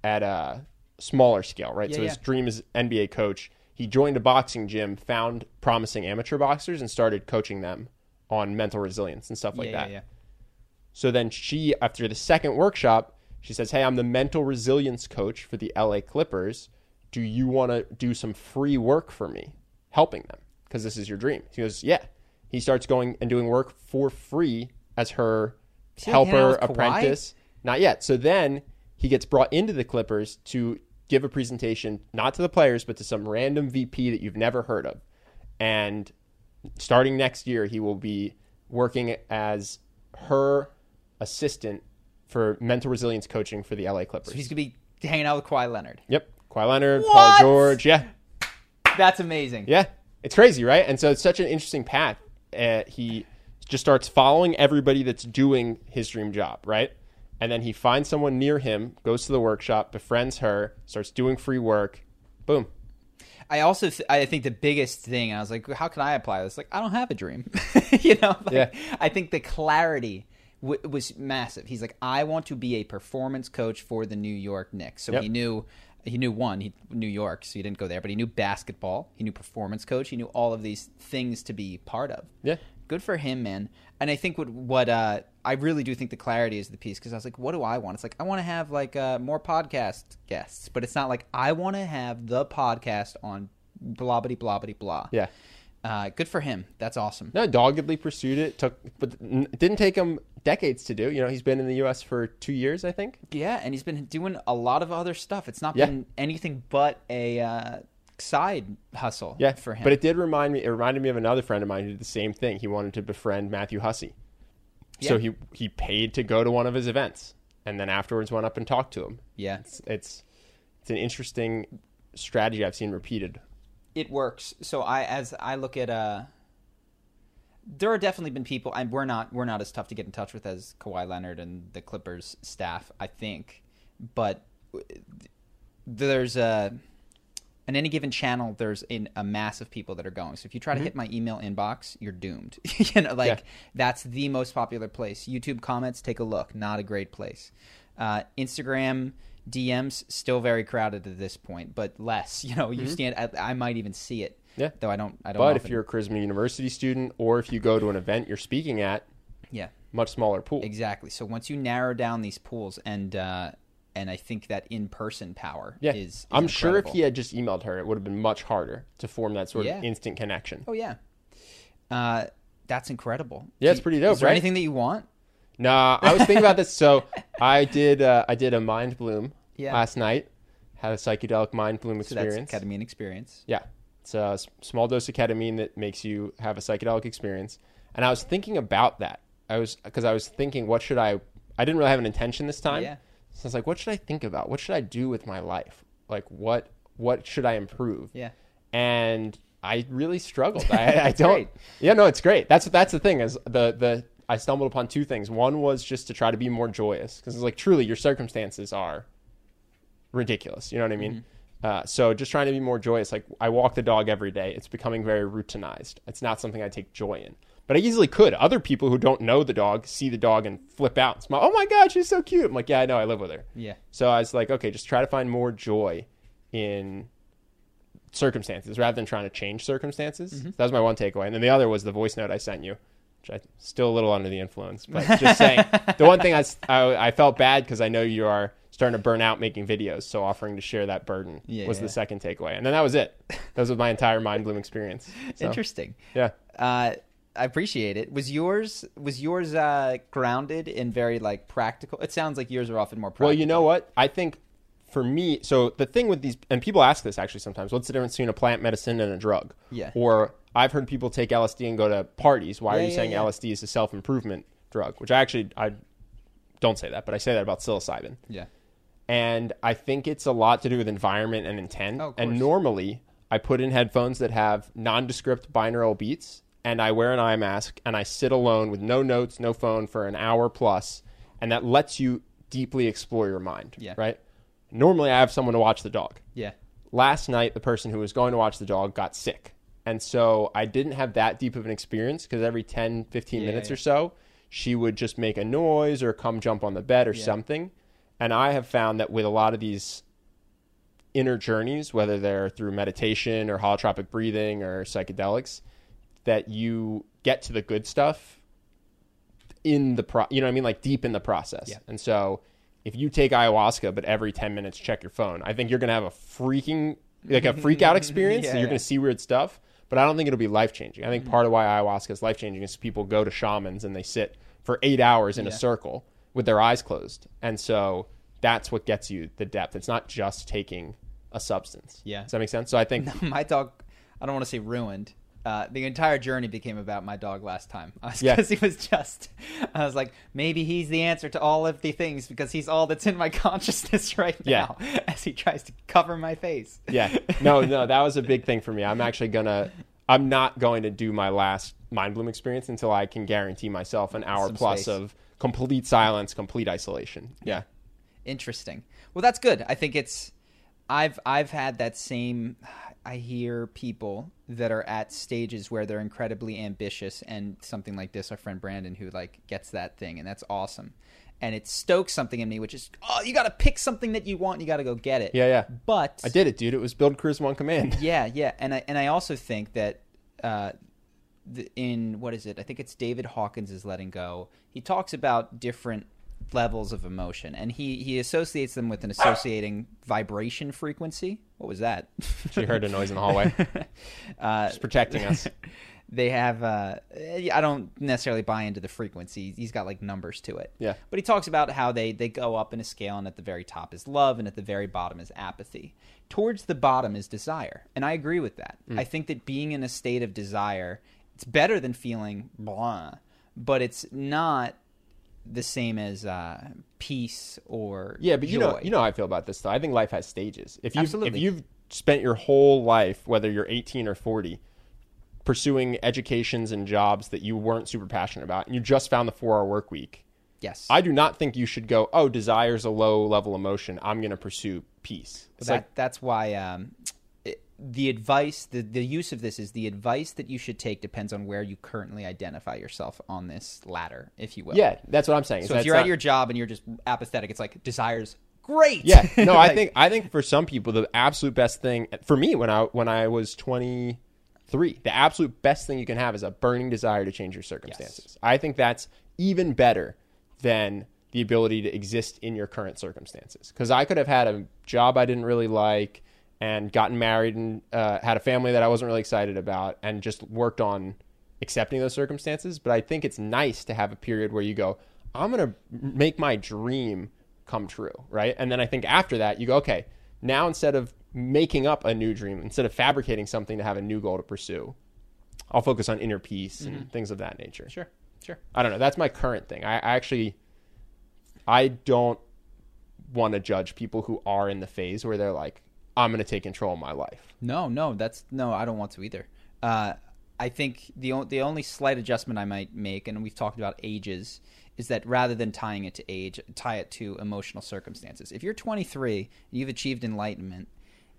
at a smaller scale, right? Yeah, so his yeah. dream is NBA coach. He joined a boxing gym, found promising amateur boxers and started coaching them on mental resilience and stuff like yeah, that. yeah, yeah. So then she, after the second workshop, she says, Hey, I'm the mental resilience coach for the LA Clippers. Do you want to do some free work for me, helping them? Because this is your dream. He goes, Yeah. He starts going and doing work for free as her he like hanging out helper, apprentice. Not yet. So then he gets brought into the Clippers to give a presentation, not to the players, but to some random VP that you've never heard of. And starting next year, he will be working as her assistant for mental resilience coaching for the LA Clippers. So he's gonna be hanging out with Kawhi Leonard. yep. Kawhi Leonard, What? Paul George. Yeah. That's amazing. Yeah. It's crazy, right? And so it's such an interesting path. Uh, he just starts following everybody that's doing his dream job, right? And then he finds someone near him, goes to the workshop, befriends her, starts doing free work. Boom. I also th- I think the biggest thing I was like, how can I apply this? Like, I don't have a dream. you know, like, Yeah. I think the clarity w- was massive. He's like, I want to be a performance coach for the New York Knicks. So Yep. he knew he knew one, he New York, so he didn't go there, but he knew basketball, he knew performance coach, he knew all of these things to be part of. Yeah. Good for him, man. And I think what what uh, I really do think the clarity is the piece because I was like, what do I want? It's like I want to have like uh, more podcast guests, but it's not like I want to have the podcast on blah blah blah blah blah. Yeah. Uh, good for him. That's awesome. No, doggedly pursued it. Took, but it didn't take him decades to do. You know, he's been in the U.S. for two years, I think. Yeah, and he's been doing a lot of other stuff. It's not Yeah. been anything but a uh, side hustle. Yeah, for him. But it did remind me. It reminded me of another friend of mine who did the same thing. He wanted to befriend Matthew Hussey. So he he paid to go to one of his events, and then afterwards went up and talked to him. Yeah, It's it's, it's an interesting strategy I've seen repeated. it works. So I, as I look at, uh, there are definitely been people, and we're not we're not as tough to get in touch with as Kawhi Leonard and the Clippers staff, I think, but there's a. On any given channel, there's in a mass of people that are going. So if you try to hit my email inbox, you're doomed. you know, like Yeah. that's the most popular place. YouTube comments, take a look. Not a great place. Uh, Instagram DMs still very crowded at this point, but less. You know, you stand. I, I might even see it. Yeah. Though I don't. I don't. But often- if you're a Charisma University student, or if you go to an event you're speaking at, yeah, much smaller pool. exactly. So once you narrow down these pools, and uh, and I think that in person power Yeah, is, is I'm sure if he had just emailed her, it would have been much harder to form that sort Yeah. of instant connection. Oh yeah. Uh, that's incredible. Yeah, it's pretty dope, Is there right? anything that you want? Nah, I was thinking about this. So I did uh, I did a Mindbloom Yeah. last night. Had a psychedelic Mindbloom So that's experience. ketamine experience. Yeah. It's a small dose of ketamine that makes you have a psychedelic experience. And I was thinking about that. I was because I was thinking, what should I? I didn't really have an intention this time. Yeah. So I was like, what should I think about? What should I do with my life? Like, what what should I improve? Yeah. And I really struggled. I, I don't. great. Yeah, no, it's great. That's that's the thing is the the I stumbled upon two things. One was just to try to be more joyous because it's like truly your circumstances are ridiculous. You know what I mean? Mm-hmm. Uh, so just trying to be more joyous. Like I walk the dog every day. It's becoming very routinized. It's not something I take joy in. But I easily could. Other people who don't know the dog see the dog and flip out and smile. Oh my god, she's so cute. I'm like, yeah, I know. I live with her. Yeah. So I was like, okay, just try to find more joy in circumstances rather than trying to change circumstances. Mm-hmm. That was my one takeaway. And then the other was the voice note I sent you, which I still a little under the influence, but just saying. The one thing I I felt bad because I know you are starting to burn out making videos, so offering to share that burden Yeah. was the second takeaway. And then that was it. That was my entire Mindbloom experience. So, Interesting. Yeah. Uh, I appreciate it. Was yours was yours uh, grounded in very like practical? It sounds like yours are often more practical. Well, you know what? I think for me, so the thing with these, and people ask this actually sometimes, what's the difference between a plant medicine and a drug? Yeah. Or I've heard people take LSD and go to parties. Why Yeah, are you yeah, saying yeah. LSD is a self improvement drug? Which I actually I don't say that, but I say that about psilocybin. Yeah. And I think it's a lot to do with environment and intent. Oh, of and normally, I put in headphones that have nondescript binaural beats, and I wear an eye mask, and I sit alone with no notes, no phone for an hour plus, and that lets you deeply explore your mind. Yeah. Right. Normally, I have someone to watch the dog. Yeah. Last night, the person who was going to watch the dog got sick. And so I didn't have that deep of an experience because every 10, 15 Yeah, minutes yeah. or so, she would just make a noise or come jump on the bed or Yeah. something. And I have found that with a lot of these inner journeys, whether they're through meditation or holotropic breathing or psychedelics, that you get to the good stuff in the pro you know what I mean like deep in the process. Yeah. And so if you take ayahuasca but every 10 minutes check your phone, I think you're going to have a freaking like a freak out experience Yeah, and you're yeah. going to see weird stuff, but I don't think it'll be life-changing. I think Mm-hmm. part of why ayahuasca is life-changing is people go to shamans and they sit for 8 hours in a circle with their eyes closed. And so that's what gets you the depth. It's not just taking a substance. Yeah. Does that make sense? So I think my dog i don't want to say ruined uh, the entire journey became about my dog last time. Because Yeah. he was just i was like maybe he's the answer to all of the things because he's all that's in my consciousness right now Yeah. as he tries to cover my face. Yeah. No no that was a big thing for me. I'm actually gonna i'm not going to do my last Mindbloom experience until i can guarantee myself an hour Some plus space. of complete silence complete isolation. Yeah. Interesting. Well that's good. I think it's i've i've had that same i hear people that are at stages where they're incredibly ambitious and something like this our friend brandon who like gets that thing and that's awesome. And it stokes something in me which is oh you got to pick something that you want you got to go get it. Yeah yeah. But i did it dude. It was build charisma on command. Yeah, yeah, and I and I also think that uh, the, in what is it? I think it's David Hawkins is letting go. He talks about different levels of emotion, and he he associates them with an associating vibration frequency. What was that? she heard a noise in the hallway. Uh, just protecting us. They have uh i don't necessarily buy into the frequency. He's got like numbers to it. Yeah. but he talks about how they they go up in a scale and at the very top is love and at the very bottom is apathy. Towards the bottom is desire and i agree with that. I think that being in a state of desire it's better than feeling blah but it's not the same as uh, peace or Yeah, but you know, you know how I feel about this though. I think life has stages. If you if you've spent your whole life, whether you're 18 or 40, pursuing educations and jobs that you weren't super passionate about, and you just found the four-hour work week, yes, I do not think you should go. Oh, desire's a low-level emotion. I'm going to pursue peace. It's that, like that's why um, the advice, the, the use of this is the advice that you should take depends on where you currently identify yourself on this ladder, if you will. yeah, that's what I'm saying. So if you're not- at your job and you're just apathetic, it's like desires great. Yeah, no, I think I think for some people the absolute best thing for me when I when I was 23, the absolute best thing you can have is a burning desire to change your circumstances. I think that's even better than the ability to exist in your current circumstances. Because I could have had a job I didn't really like and gotten married and uh, had a family that I wasn't really excited about and just worked on accepting those circumstances. But I think it's nice to have a period where you go, I'm going to make my dream come true, right? And then I think after that, you go, okay, now instead of making up a new dream, instead of fabricating something to have a new goal to pursue, I'll focus on inner peace and things of that nature. Sure, sure. I don't know. That's my current thing. I, I actually, I don't want to judge people who are in the phase where they're like, I'm going to take control of my life. No, no, that's no. I don't want to either. Uh, I think the o- the only slight adjustment I might make, and we've talked about ages, is that rather than tying it to age, tie it to emotional circumstances. If you're 23, you've achieved enlightenment.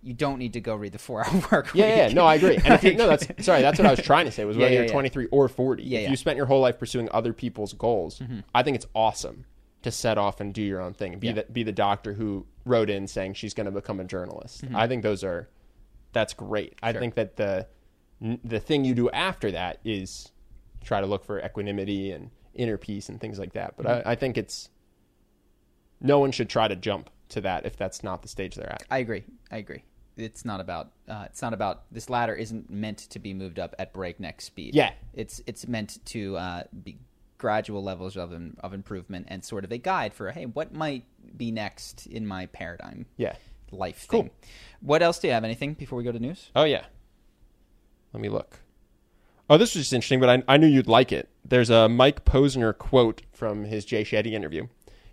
You don't need to go read the four-hour work Yeah, yeah, no, I agree. And if you, no, that's sorry, that's what I was trying to say was whether yeah, you're yeah. 23 or 40. Yeah, if yeah. you spent your whole life pursuing other people's goals, Mm-hmm. I think it's awesome to set off and do your own thing. Be Yeah. the be the doctor who wrote in saying she's going to become a journalist. Mm-hmm. I think those are that's great. I think that the the thing you do after that is try to look for equanimity and inner peace and things like that. But Mm-hmm. I, I think it's no one should try to jump to that if that's not the stage they're at. I agree. I agree. It's not about. Uh, it's not about. This ladder isn't meant to be moved up at breakneck speed. Yeah. It's it's meant to uh, be gradual levels of of improvement and sort of a guide for hey, what might be next in my paradigm Yeah. life Cool. thing. What else do you have? Anything before we go to news? Oh yeah. Let me look. Oh, this was just interesting, but I, I knew you'd like it. There's a Mike Posner quote from his Jay Shetty interview.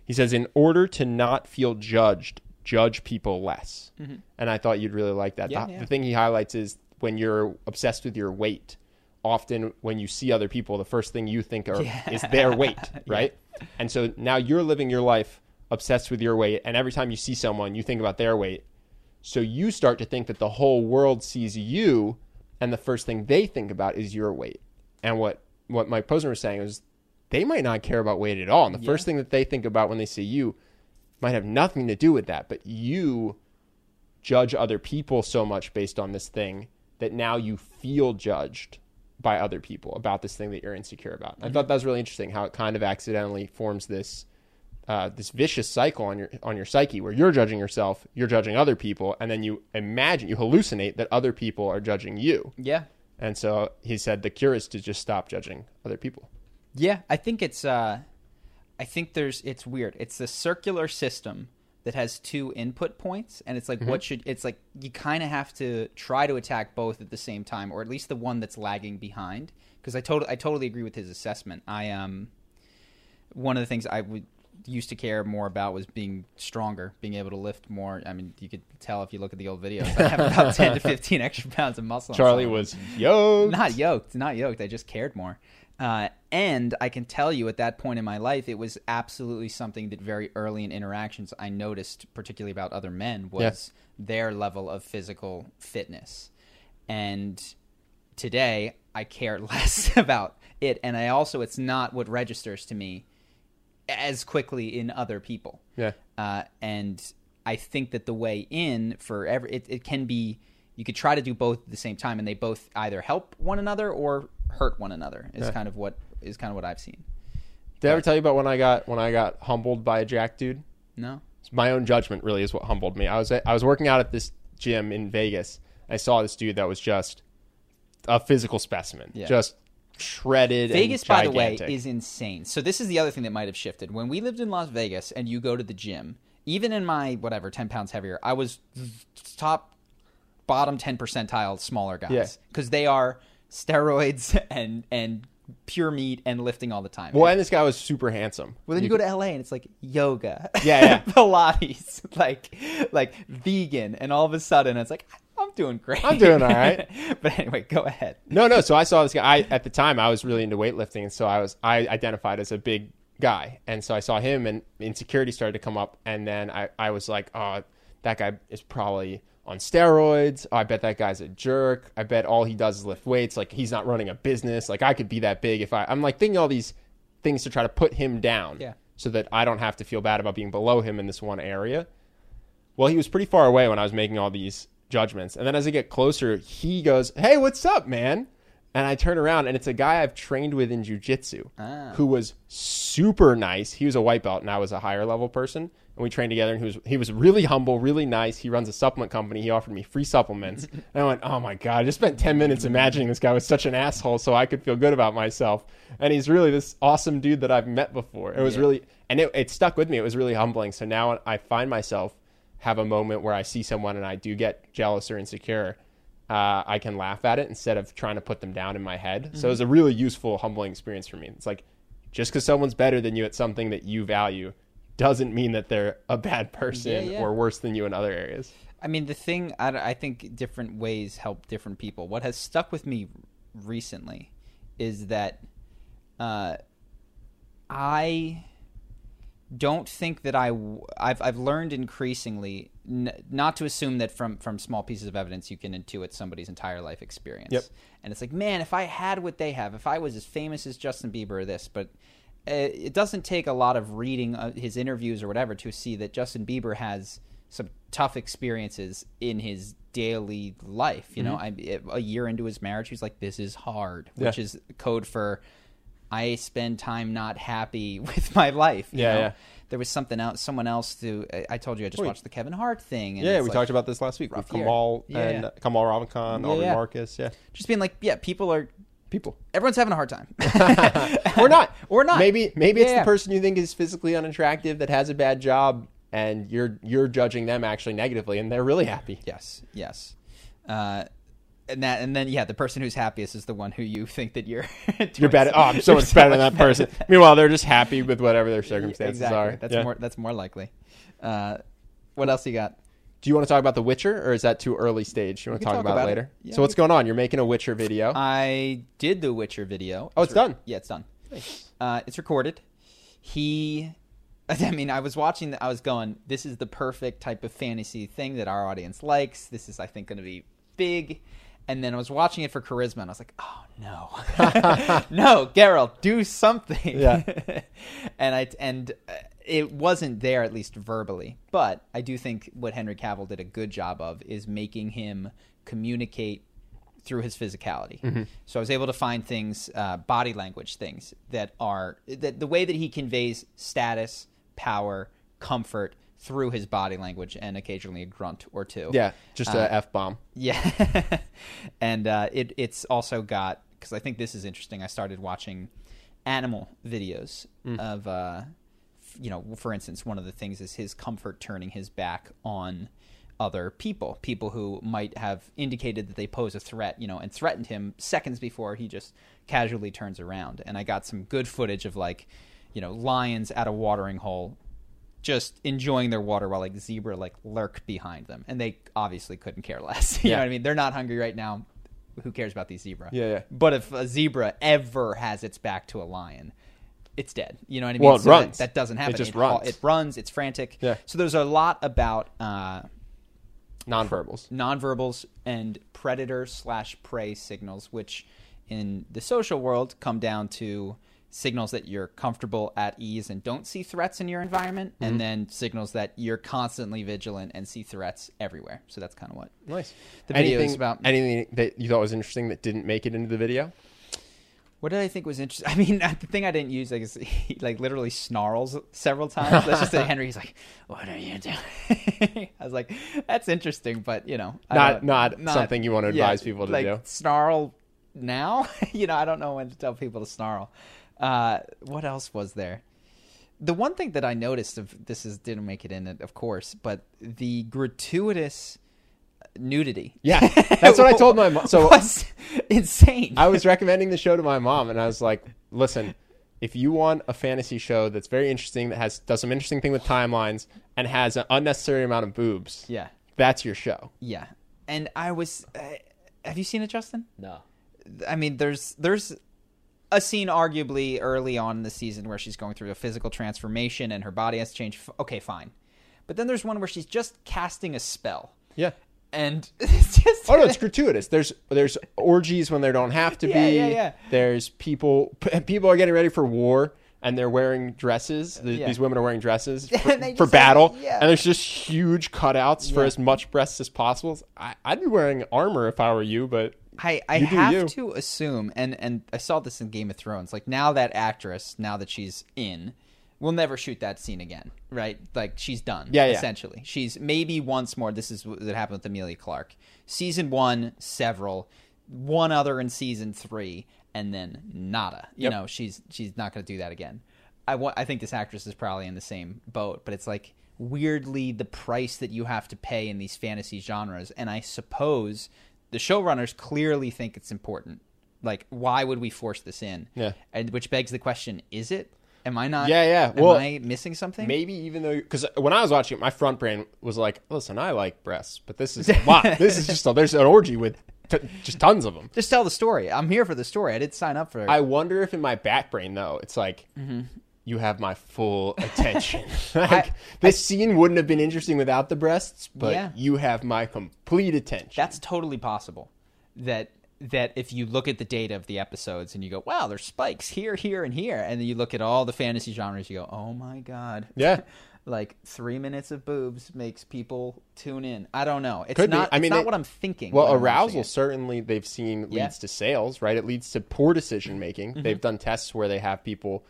He says, "In order to not feel judged, judge people less." Mm-hmm. And I thought you'd really like that. Yeah, the, yeah. the thing he highlights is when you're obsessed with your weight. Often, when you see other people, the first thing you think are, is their weight, right? And so now you're living your life obsessed with your weight, and every time you see someone, you think about their weight. So you start to think that the whole world sees you, and the first thing they think about is your weight. And what what Mike Posner was saying is they might not care about weight at all. And the first thing that they think about when they see you might have nothing to do with that, but you judge other people so much based on this thing that now you feel judged by other people about this thing that you're insecure about. I thought that was really interesting how it kind of accidentally forms this uh, this vicious cycle on your on your psyche where you're judging yourself, you're judging other people, and then you imagine you hallucinate that other people are judging you. Yeah. And so he said the cure is to just stop judging other people. Yeah, I think it's uh I think there's it's weird. It's the circular system that has two input points and it's like what should it's like you kind of have to try to attack both at the same time or at least the one that's lagging behind because I totally I totally agree with his assessment. I um one of the things I would used to care more about was being stronger, being able to lift more. I mean, you could tell if you look at the old videos. I have about 10 to 15 extra pounds of muscle. Charlie some of them was yoked. not yoked, not yoked. I just cared more. Uh, and I can tell you at that point in my life, it was absolutely something that very early in interactions I noticed, particularly about other men, was their level of physical fitness. And today, I care less about it. And I also, it's not what registers to me as quickly in other people. Yeah. Uh, and I think that the way in for every it, it can be you could try to do both at the same time, and they both either help one another or hurt one another. Is kind of what is kind of what I've seen. Did I ever tell you about when I got when I got humbled by a jack dude? No, my own judgment really is what humbled me. I was I was working out at this gym in Vegas. I saw this dude that was just a physical specimen, Yeah. just shredded. Vegas, by the way, is insane. So this is the other thing that might have shifted. When we lived in Las Vegas, and you go to the gym, even in my whatever ten pounds heavier, I was top bottom ten percentile smaller guys because they are steroids and and pure meat and lifting all the time. Well, and this guy was super handsome. Well, then you, go to LA and it's like yoga, Yeah, yeah. Pilates, like like vegan, and all of a sudden it's like I'm doing great. I'm doing all right. but anyway, go ahead. No, no. So I saw this guy. I, at the time, I was really into weightlifting, and so I was I identified as a big guy, and so I saw him, and insecurity started to come up, and then I I was like, oh, that guy is probably on steroids. Oh, I bet that guy's a jerk. I bet all he does is lift weights. Like he's not running a business. Like I could be that big if I. I'm like thinking all these things to try to put him down. Yeah. So that I don't have to feel bad about being below him in this one area. Well, he was pretty far away when I was making all these judgments. And then as I get closer, he goes, Hey, what's up, man? And I turn around and it's a guy I've trained with in jujitsu Ah. who was super nice. He was a white belt and I was a higher level person. And we trained together and he was he was really humble, really nice. He runs a supplement company. He offered me free supplements. and I went, Oh my God, I just spent ten minutes imagining this guy was such an asshole so I could feel good about myself. And he's really this awesome dude that I've met before. It was Yeah. really and it, it stuck with me. It was really humbling. So now I find myself have a moment where I see someone and I do get jealous or insecure, uh, I can laugh at it instead of trying to put them down in my head. So it was a really useful, humbling experience for me. It's like just because someone's better than you at something that you value doesn't mean that they're a bad person Yeah, yeah. or worse than you in other areas. I mean, the thing I, I think different ways help different people. What has stuck with me recently is that uh, I don't think that I w- I've I've learned increasingly n- not to assume that from from small pieces of evidence you can intuit somebody's entire life experience. Yep. And it's like, man, if I had what they have, if I was as famous as Justin Bieber or this, but Eh, it doesn't take a lot of reading uh, his interviews or whatever to see that Justin Bieber has some tough experiences in his daily life. You know, mm-hmm. I, a year into his marriage, he's like, "This is hard," which Yeah. is code for I spend time not happy with my life. you Yeah, know? yeah. There was something else. Someone else to. I- I told you I just Wait. watched the Kevin Hart thing. And Yeah, we like- talked about this last week with year. Kamal Yeah, and yeah. Kamal Ravikant, Yeah, Aubrey. Marcus. Yeah, just being like, yeah, people are. People. Everyone's having a hard time. or not, Or not. Maybe maybe it's Yeah. the person you think is physically unattractive that has a bad job, and you're you're judging them actually negatively, and they're really happy. Yes, yes. Uh, and that, and then yeah, the person who's happiest is the one who you think that you're. You're better. Oh, I'm so much better than that person. Meanwhile, they're just happy with whatever their circumstances exactly. are. That's Yeah. more. That's more likely. Uh, what else you got? Do you want to talk about The Witcher, or is that too early stage? You want to talk, talk about, about it later? Yeah, so what's going on? You're making a Witcher video. I did the Witcher video. Oh, it's re- done? Yeah, it's done. Uh, it's recorded. He, I mean, I was watching. The, I was going. This is the perfect type of fantasy thing that our audience likes. This is, I think, going to be big. And then I was watching it for charisma, and I was like, "Oh no, no, Geralt, do something!" Yeah. and I and uh, it wasn't there at least verbally, but I do think what Henry Cavill did a good job of is making him communicate through his physicality. So I was able to find things, uh, body language things that are that the way that he conveys status, power, comfort through his body language, and occasionally a grunt or two. yeah, just Uh, a f bomb. Yeah, and uh, it it's also got because I think this is interesting. I started watching animal videos of, uh, you know, for instance, one of the things is his comfort turning his back on other people, people who might have indicated that they pose a threat, you know, and threatened him seconds before he just casually turns around. And I got some good footage of like, you know, lions at a watering hole just enjoying their water while like zebra like lurk behind them and they obviously couldn't care less you Yeah. know what i mean they're not hungry right now who cares about these zebra Yeah, yeah. but if a zebra ever has its back to a lion it's dead you know what i mean Well, it So that- runs. that, doesn't happen It just it, runs. it runs it's frantic Yeah. so there's a lot about uh Nonverbals. nonverbals and predator slash prey signals, which in the social world come down to signals that you're comfortable at ease and don't see threats in your environment, Mm-hmm. and then signals that you're constantly vigilant and see threats everywhere. So that's kind of what Nice. the video anything, is about. Anything that you thought was interesting that didn't make it into the video? What did I think was interesting? I mean, the thing I didn't use, like, is he like literally snarls several times. Let's just say Henry, he's like, "What are you doing?" I was like, "That's interesting," but you know, Not- don't- not something you want to advise people to like, do. Snarl now, you know, I don't know when to tell people to snarl. Uh, what else was there? The one thing that I noticed of this is didn't make it in it, of course, but the gratuitous nudity. Yeah, that's what I told my mom. So was insane. I was recommending the show to my mom, and I was like, "Listen, if you want a fantasy show that's very interesting, that has does some interesting thing with timelines, and has an unnecessary amount of boobs, yeah, that's your show." yeah. And I was. Uh, have you seen it, Justin? No. I mean, there's there's a scene arguably early on in the season where she's going through a physical transformation and her body has changed. F- Okay, fine. But then there's one where she's just casting a spell, Yeah. And it's just Oh no, it's gratuitous. There's there's orgies when there don't have to Yeah, be. yeah, yeah. There's people people are getting ready for war and they're wearing dresses. The- Yeah. These women are wearing dresses for, for battle, have- yeah. and there's just huge cutouts for as much breasts as possible. I, I'd be wearing armor if I were you, but I, I You do have you. to assume, and, and I saw this in Game of Thrones. Like now that actress, now that she's in, will never shoot that scene again, right? Like she's done. Yeah, yeah. Essentially, she's maybe once more. This is what happened with Emilia Clarke. Season one, several, one other in season three, and then nada. You Yep. know, she's she's not going to do that again. I want. I think this actress is probably in the same boat, but it's like weirdly the price that you have to pay in these fantasy genres, and I suppose the showrunners clearly think it's important. Like, why would we force this in? Yeah. and which begs the question: Is it? Am I not? Yeah, yeah. Am Well, I missing something? maybe even though because when I was watching it, my front brain was like, "Listen, I like breasts, but this is a lot. this is just a, there's an orgy with t- just tons of them." Just tell the story. I'm here for the story. I didn't sign up for it. I wonder if in my back brain though, it's like mm-hmm. you have my full attention. like I- this scene wouldn't have been interesting without the breasts, but Yeah. you have my complete attention. That's totally possible. That that if you look at the data of the episodes and you go, wow, there's spikes here, here, and here, and then you look at all the fantasy genres, you go, oh my god, yeah. like three minutes of boobs makes people tune in. I don't know. It's Could be. not. I mean, it's not they- what I'm thinking. Well, when I'm watching arousal certainly they've seen leads Yeah. to sales, right? It leads to poor decision making. Mm-hmm. They've done tests where they have people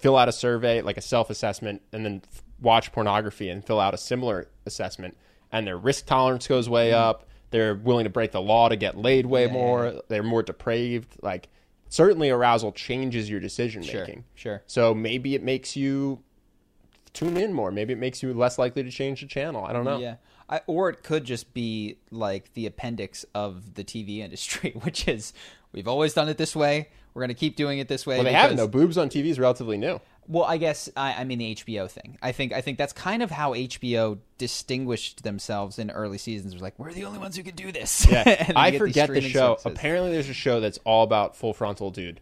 fill out a survey, like a self assessment, and then watch pornography and fill out a similar assessment, and their risk tolerance goes way up. They're willing to break the law to get laid way. Yeah, more. yeah. They're more depraved. Like certainly, arousal changes your decision making. sure. sure. So maybe it makes you tune in more. Maybe it makes you less likely to change the channel. I don't know. Yeah. I, or it could just be like the appendix of the TV industry, which is we've always done it this way. We're going to keep doing it this way. Well, they haven't because- Boobs on TV is relatively new. Well, I guess I, I mean the HBO thing. I think I think that's kind of how HBO distinguished themselves in early seasons. It was like we're the only ones who can do this. Yeah, I you get these forget the show. services. Apparently, there's a show that's all about full frontal dude.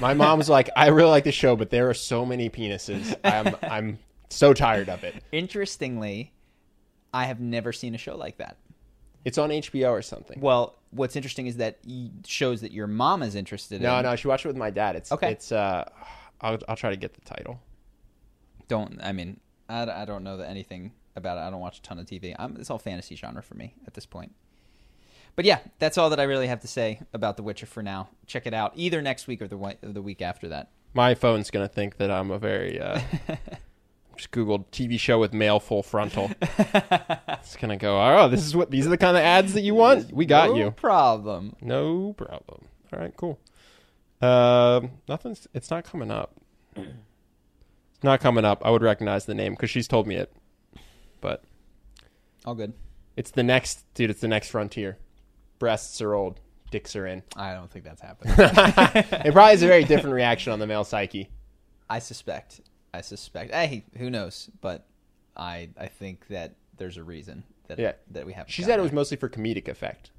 My mom's like, I really like the show, but there are so many penises. I'm I'm so tired of it. Interestingly, I have never seen a show like that. It's on HBO or something. Well, what's interesting is that shows that your mom is interested No, in. No, no, she watched it with my dad. It's Okay. It's uh, I'll I'll try to get the title. Don't I mean I, I don't know that anything about it. I don't watch a ton of TV. I'm, it's all fantasy genre for me at this point. But yeah, that's all that I really have to say about The Witcher for now. Check it out either next week or the the week after that. My phone's gonna think that I'm a very uh, just googled TV show with male full frontal. it's gonna go. Oh, this is what these are the kind of ads that you want. We got no you. problem. No problem. All right, cool. Um, nothing's. It's not coming up. It's not coming up. I would recognize the name because she's told me it. But All good. it's the next, dude. It's the next frontier. Breasts are old, dicks are in. I don't think that's happening. It probably is a very different reaction on the male psyche. I suspect. I suspect. Hey, who knows? But I I think that there's a reason that Yeah. that we have. She said it was mostly for comedic effect.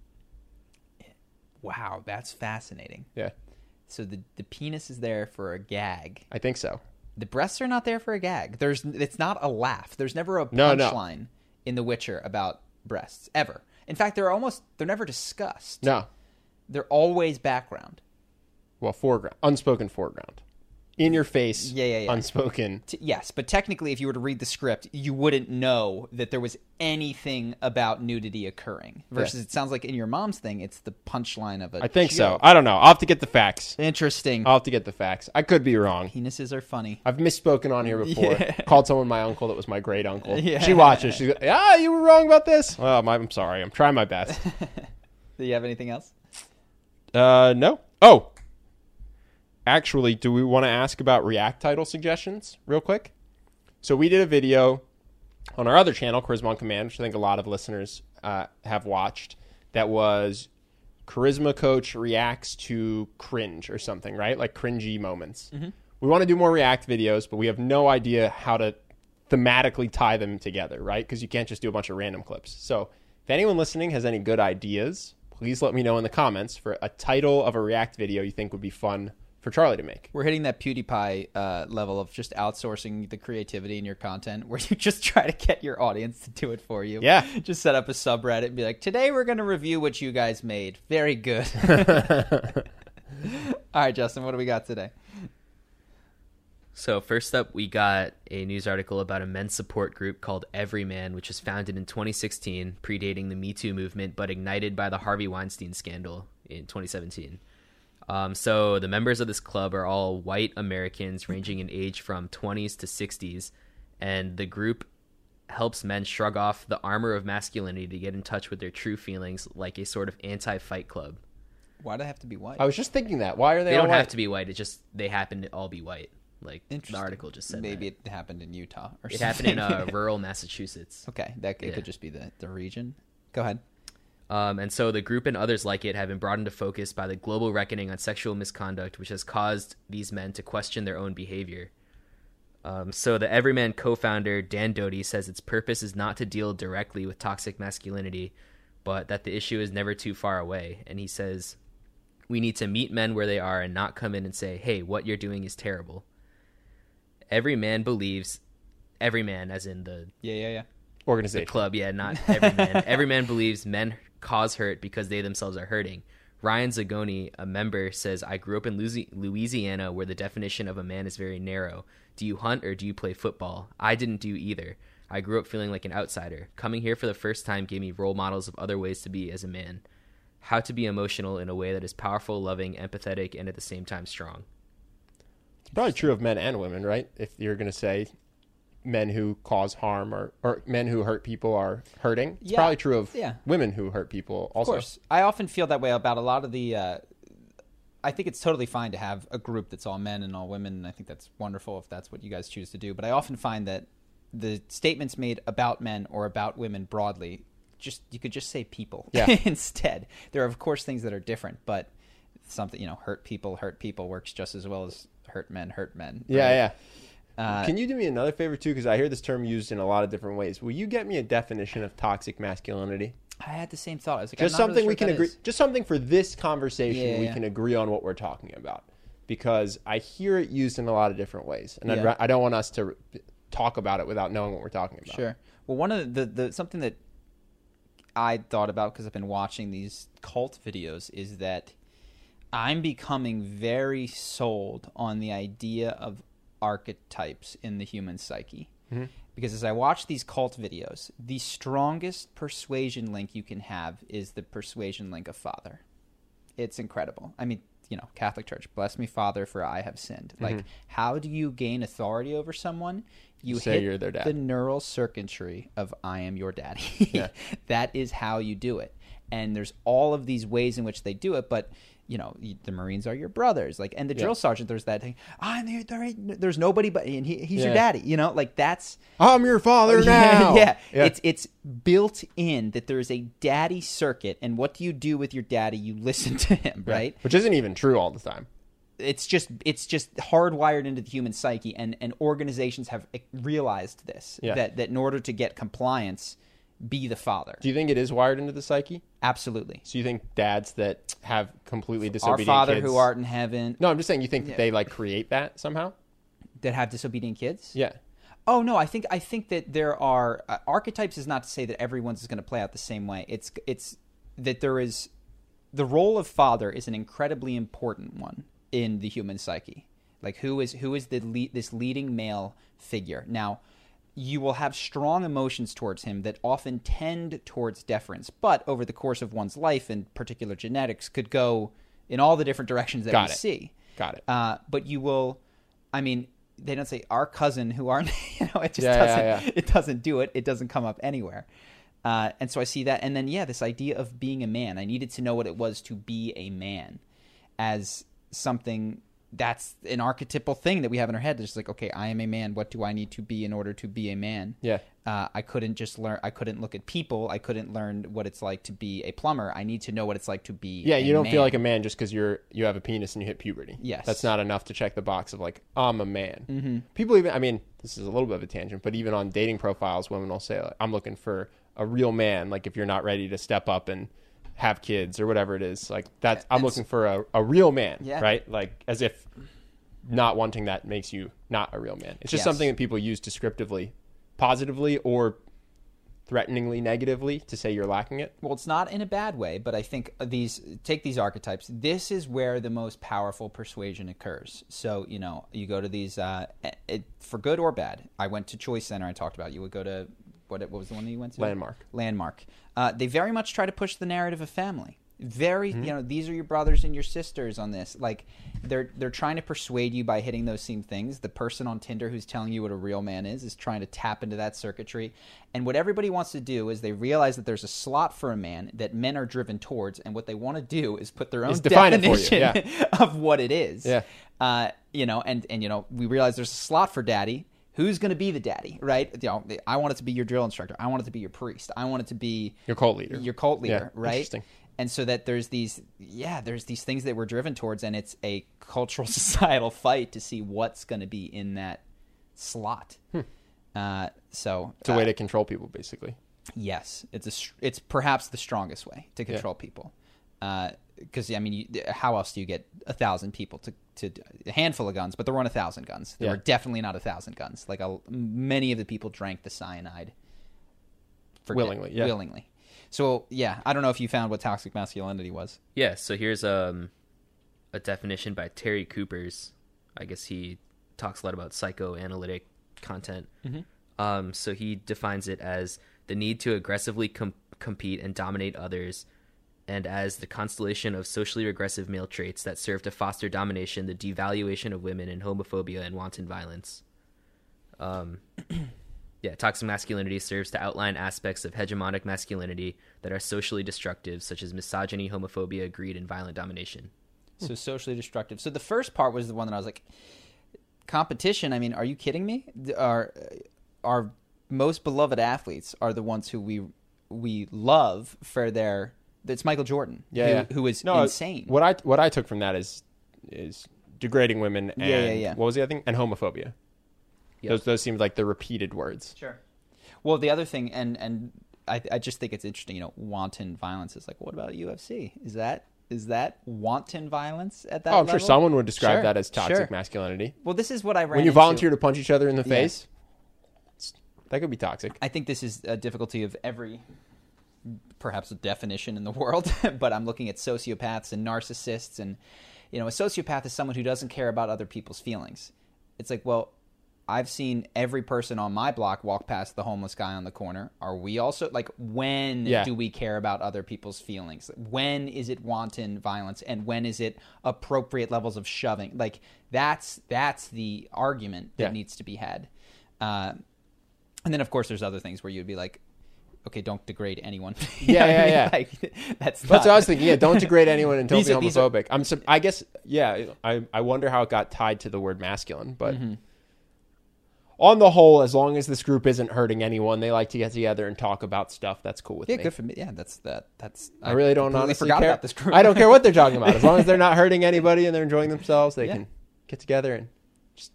Wow, that's fascinating. Yeah, So the the penis is there for a gag. I think so. The breasts are not there for a gag. There's it's not a laugh. There's never a No, no. punchline in The Witcher about breasts ever. In fact, they're almost they're never discussed. No, They're always background. well, foreground, unspoken foreground, in your face. Yeah, yeah, yeah. Unspoken. T- yes, but technically, if you were to read the script, you wouldn't know that there was anything about nudity occurring. Versus, it sounds like in your mom's thing, it's the punchline of a. I think so. I don't know. I'll have to get the facts. Interesting. I'll have to get the facts. I could be wrong. Penises are funny. I've misspoken on here before. Yeah. Called someone my uncle that was my great uncle. Yeah. She watches. She's like, ah, you were wrong about this. Well, my, I'm sorry. I'm trying my best. Do you have anything else? Uh, no. Oh, actually, do we want to ask about React title suggestions real quick? So we did a video on our other channel, Charisma on Command, which I think a lot of listeners uh, have watched that was charisma coach reacts to cringe or something, right? Like cringy moments. We want to do more react videos, but we have no idea how to thematically tie them together, right? Because you can't just do a bunch of random clips. So if anyone listening has any good ideas, please let me know in the comments for a title of a react video you think would be fun for Charlie to make. We're hitting that PewDiePie uh, level of just outsourcing the creativity in your content, where you just try to get your audience to do it for you. Yeah. just set up a subreddit and be like, "Today we're going to review what you guys made. Very good." All right, Justin, what do we got today? So first up, we got a news article about a men's support group called Evryman, which was founded in 2016, predating the Me Too movement, but ignited by the Harvey Weinstein scandal in 2017. Um, so the members of this club are all white Americans, ranging in age from 20s to 60s, and the group helps men shrug off the armor of masculinity to get in touch with their true feelings, like a sort of anti-fight club. Why do they have to be white? I was just thinking that. Why are they, They all don't white? have to be white; it just they happen to all be white. Like the article just said. Maybe that. it happened in Utah or it something. happened in uh, rural Massachusetts. okay, that it Yeah. could just be the the region. Go ahead. Um, and so the group and others like it have been brought into focus by the global reckoning on sexual misconduct, which has caused these men to question their own behavior. Um, so the Evryman co-founder Dan Doty says its purpose is not to deal directly with toxic masculinity, but that the issue is never too far away. And he says we need to meet men where they are and not come in and say, "Hey, what you're doing is terrible." Every man believes, every man, as in the Yeah, yeah, yeah. Organization. club, yeah, not every man. every man believes men cause hurt because they themselves are hurting. Ryan Zagoni, a member, says, I grew up in Louisiana where the definition of a man is very narrow. Do you hunt or do you play football? I didn't do either. I grew up feeling like an outsider. Coming here for the first time gave me role models of other ways to be as a man. How to be emotional in a way that is powerful, loving, empathetic, and at the same time strong. It's probably true of men and women, right? If you're going to say men who cause harm or, or men who hurt people are hurting, it's Yeah. probably true of Yeah. women who hurt people Of also. course, I often feel that way about a lot of the. Uh, I think it's totally fine to have a group that's all men and all women, and I think that's wonderful if that's what you guys choose to do. But I often find that the statements made about men or about women broadly, just you could just say people Yeah. instead. There are of course things that are different, but something you know, hurt people, hurt people works just as well as hurt men, hurt men. Yeah, yeah. Uh, Can you do me another favor too? Because I hear this term used in a lot of different ways. Will you get me a definition of toxic masculinity? I had the same thought. I was like, Just not really something sure we can agree. is. Just something for this conversation Yeah, we yeah. can agree on what we're talking about. Because I hear it used in a lot of different ways, and I'd Yeah. I don't want us to talk about it without knowing what we're talking about. Sure. Well, one of the, the something that I thought about because I've been watching these cult videos is that I'm becoming very sold on the idea of archetypes in the human psyche. Mm-hmm. Because as I watch these cult videos, the strongest persuasion link you can have is the persuasion link of father. It's incredible. I mean, you know, Catholic Church, bless me, Father, for I have sinned. Mm-hmm. Like, how do you gain authority over someone? You Say hit you're their dad. the neural circuitry of I am your daddy. Yeah. that is how you do it. And there's all of these ways in which they do it, but you know, the Marines are your brothers. Like, and the drill Yeah. sergeant, there's that thing. I'm the, there there's nobody but, and he, he's your daddy. You know, like that's I'm your father now. yeah, yeah. It's it's built in that there is a daddy circuit, and what do you do with your daddy? You listen to him, Yeah. right? Which isn't even true all the time. It's just it's just hardwired into the human psyche, and and organizations have eh, realized this Yeah. that that in order to get compliance, be the father. Do you think it is wired into the psyche? Absolutely. So you think dads that have completely Our disobedient Father kids? who art in heaven No, I'm just saying. You think that they like create that somehow? that have disobedient kids. Yeah. Oh no, I think I think that there are uh, archetypes is not to say that everyone's is going to play out the same way. It's it's that there is the role of father is an incredibly important one in the human psyche. Like who is who is the lead, this leading male figure? Now, you will have strong emotions towards him that often tend towards deference, but over the course of one's life and particular genetics could go in all the different directions that Got we it. see. Got it. Uh, but you will, I mean, they don't say our cousin who aren't, you know, it just Yeah, yeah, doesn't, yeah. it doesn't do it. It doesn't come up anywhere. Uh, and so I see that. And then, yeah, this idea of being a man, I needed to know what it was to be a man as something that's an archetypal thing that we have in our head. It's like, okay, I am a man. What do I need to be in order to be a man? Yeah. Uh, I couldn't just learn. I couldn't look at people. I couldn't learn what it's like to be a plumber. I need to know what it's like to be. Yeah, you don't man. feel like a man just because you're you have a penis and you hit puberty. Yes. that's not enough to check the box of like I'm a man. Mm-hmm. People even, I mean, this is a little bit of a tangent, but even on dating profiles, women will say like, I'm looking for a real man. Like if you're not ready to step up and have kids or whatever it is, like that's I'm looking for a, a real man. Yeah. right? Like as if not wanting that makes you not a real man. It's just Yes. something that people use descriptively, positively or threateningly negatively to say you're lacking it. Well, it's not in a bad way, but I think these take these archetypes. This is where the most powerful persuasion occurs. So you know, you go to these uh, it, for good or bad. I went to Choice Center. I talked about. You would go to what? What was the one that you went to? Landmark. Landmark. Uh, they very much try to push the narrative of family. Very, Mm-hmm. you know, these are your brothers and your sisters on this. Like, they're they're trying to persuade you by hitting those same things. The person on Tinder who's telling you what a real man is is trying to tap into that circuitry. And what everybody wants to do is they realize that there's a slot for a man that men are driven towards, and what they want to do is put their own Is define it for you, definition yeah. of what it is. Yeah. Uh, you know, and and you know, we realize there's a slot for daddy. Who's going to be the daddy, right? You know, I want it to be your drill instructor. I want it to be your priest. I want it to be Your cult leader. Your cult Yeah, leader, right? interesting. And so that there's these, yeah, there's these things that we're driven towards, and it's a cultural societal fight to see what's going to be in that slot. Uh, so It's a uh, way to control people, basically. Yes, it's a it's perhaps the strongest way to control people. Because I mean, you, how else do you get a thousand people to to a handful of guns? But there weren't a thousand guns. There Yeah. were definitely not a thousand guns. Like a, many of the people drank the cyanide Willingly, yeah. willingly. So yeah, I don't know if you found what toxic masculinity was. Yeah, so here's um, a definition by Terry Kupers. I guess he talks a lot about psychoanalytic content. Um, so he defines it as the need to aggressively com- compete and dominate others, and as the constellation of socially regressive male traits that serve to foster domination, the devaluation of women, and homophobia and wanton violence. Um, yeah, toxic masculinity serves to outline aspects of hegemonic masculinity that are socially destructive, such as misogyny, homophobia, greed, and violent domination. So socially destructive. So the first part was the one that I was like, competition. I mean, are you kidding me? Our our most beloved athletes are the ones who we we love for their. It's Michael Jordan, Yeah, who, yeah. who is No, insane. What I what I took from that is is degrading women and Yeah, yeah, yeah. what was the other thing? And homophobia. Yep. Those those seemed like the repeated words. Sure. Well, the other thing, and and I, I just think it's interesting. You know, wanton violence is like, what about UFC? Is that is that wanton violence at that? oh, I'm sure someone would describe Sure, that as toxic sure. masculinity. Well, this is what I ran When you into. volunteer to punch each other in the Yeah. face, it's- that could be toxic. I think this is a difficulty of every, perhaps a definition in the world, but I'm looking at sociopaths and narcissists, and you know, a sociopath is someone who doesn't care about other people's feelings. It's like, well, I've seen every person on my block walk past the homeless guy on the corner. Are we also like when Yeah. do we care about other people's feelings? When is it wanton violence and when is it appropriate levels of shoving? Like that's that's the argument that Yeah. needs to be had. Uh, and then of course there's other things where you'd be like, okay, don't degrade anyone. Yeah, yeah, yeah. Like, that's That's not- what I was thinking. Yeah, don't degrade anyone and don't These be are- are- homophobic. I'm. I guess. Yeah. I. I wonder how it got tied to the word masculine, but. Mm-hmm. On the whole, as long as this group isn't hurting anyone, they like to get together and talk about stuff. That's cool with Yeah, me. good for me. Yeah, that's that. That's I really don't honestly forgot care. about this group. I don't care what they're talking about. As long as they're not hurting anybody and they're enjoying themselves, they Yeah. can get together and just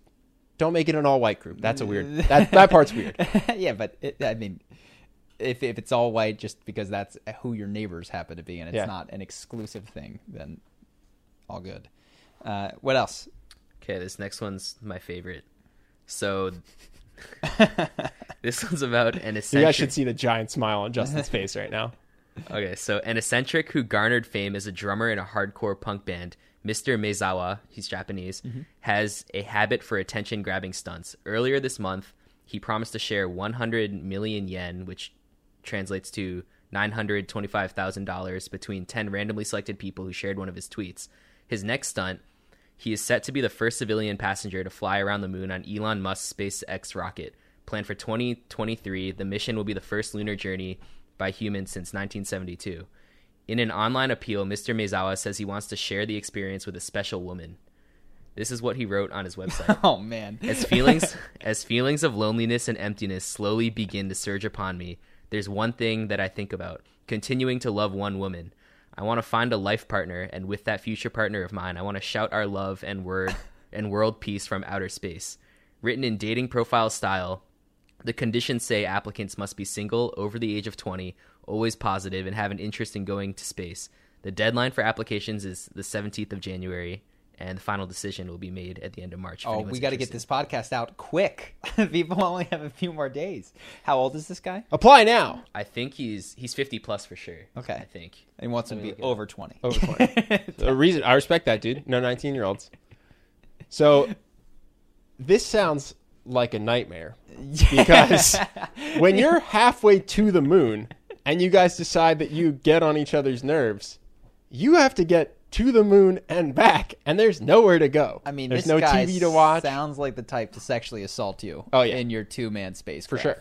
don't make it an all white group. That's a weird. That that part's weird. yeah, but it, I mean, if if it's all white just because that's who your neighbors happen to be, and it's Yeah. not an exclusive thing, then all good. Uh, what else? Okay, this next one's my favorite. So, this one's about an eccentric. You guys should see the giant smile on Justin's face right now. Okay, so an eccentric who garnered fame as a drummer in a hardcore punk band, Mr. Maezawa, he's Japanese, has a habit for attention grabbing stunts. Earlier this month, he promised to share 100 million yen, which translates to $925,000, between 10 randomly selected people who shared one of his tweets. His next stunt, he is set to be the first civilian passenger to fly around the moon on Elon Musk's SpaceX rocket. Planned for 2023, the mission will be the first lunar journey by humans since 1972. In an online appeal, Mr. Maezawa says he wants to share the experience with a special woman. This is what he wrote on his website. Oh man. As feelings as feelings of loneliness and emptiness slowly begin to surge upon me, there's one thing that I think about: continuing to love one woman. I want to find a life partner, and with that future partner of mine, I want to shout our love and word and world peace from outer space. Written in dating profile style, the conditions say applicants must be single, over the age of 20, always positive, and have an interest in going to space. The deadline for applications is the 17th of January, and the final decision will be made at the end of March. Oh, we got to get this podcast out quick. People only have a few more days. How old is this guy? Apply now. I think he's he's 50 plus for sure. Okay. I think. He wants him to be look it over 20. Over 20. a reason I respect that, dude. No 19 year olds. So this sounds like a nightmare because when you're halfway to the moon and you guys decide that you get on each other's nerves, you have to get to the moon and back, and there's nowhere to go. I mean, there's this no guy TV to watch. Sounds like the type to sexually assault you. Oh, yeah. in your two man space For sure.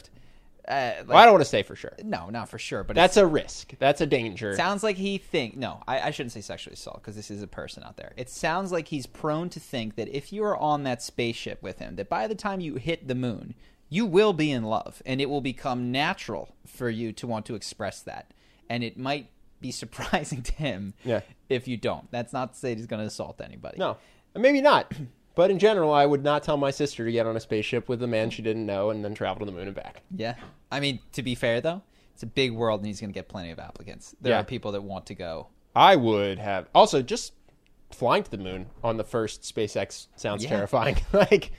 Uh, like, well, I don't want to say for sure. no, not for sure. But That's a risk. That's a danger. sounds like he think. No, I, I shouldn't say sexually assault because this is a person out there. It sounds like he's prone to think that if you are on that spaceship with him, that by the time you hit the moon, you will be in love, and it will become natural for you to want to express that, and it might be surprising to him Yeah. if you don't. That's not to say he's going to assault anybody. No, maybe not. But in general, I would not tell my sister to get on a spaceship with a man she didn't know and then travel to the moon and back. Yeah. I mean, to be fair though, it's a big world and he's going to get plenty of applicants. There Yeah. are people that want to go. I would have also just flying to the moon on the first SpaceX sounds Yeah. terrifying. like,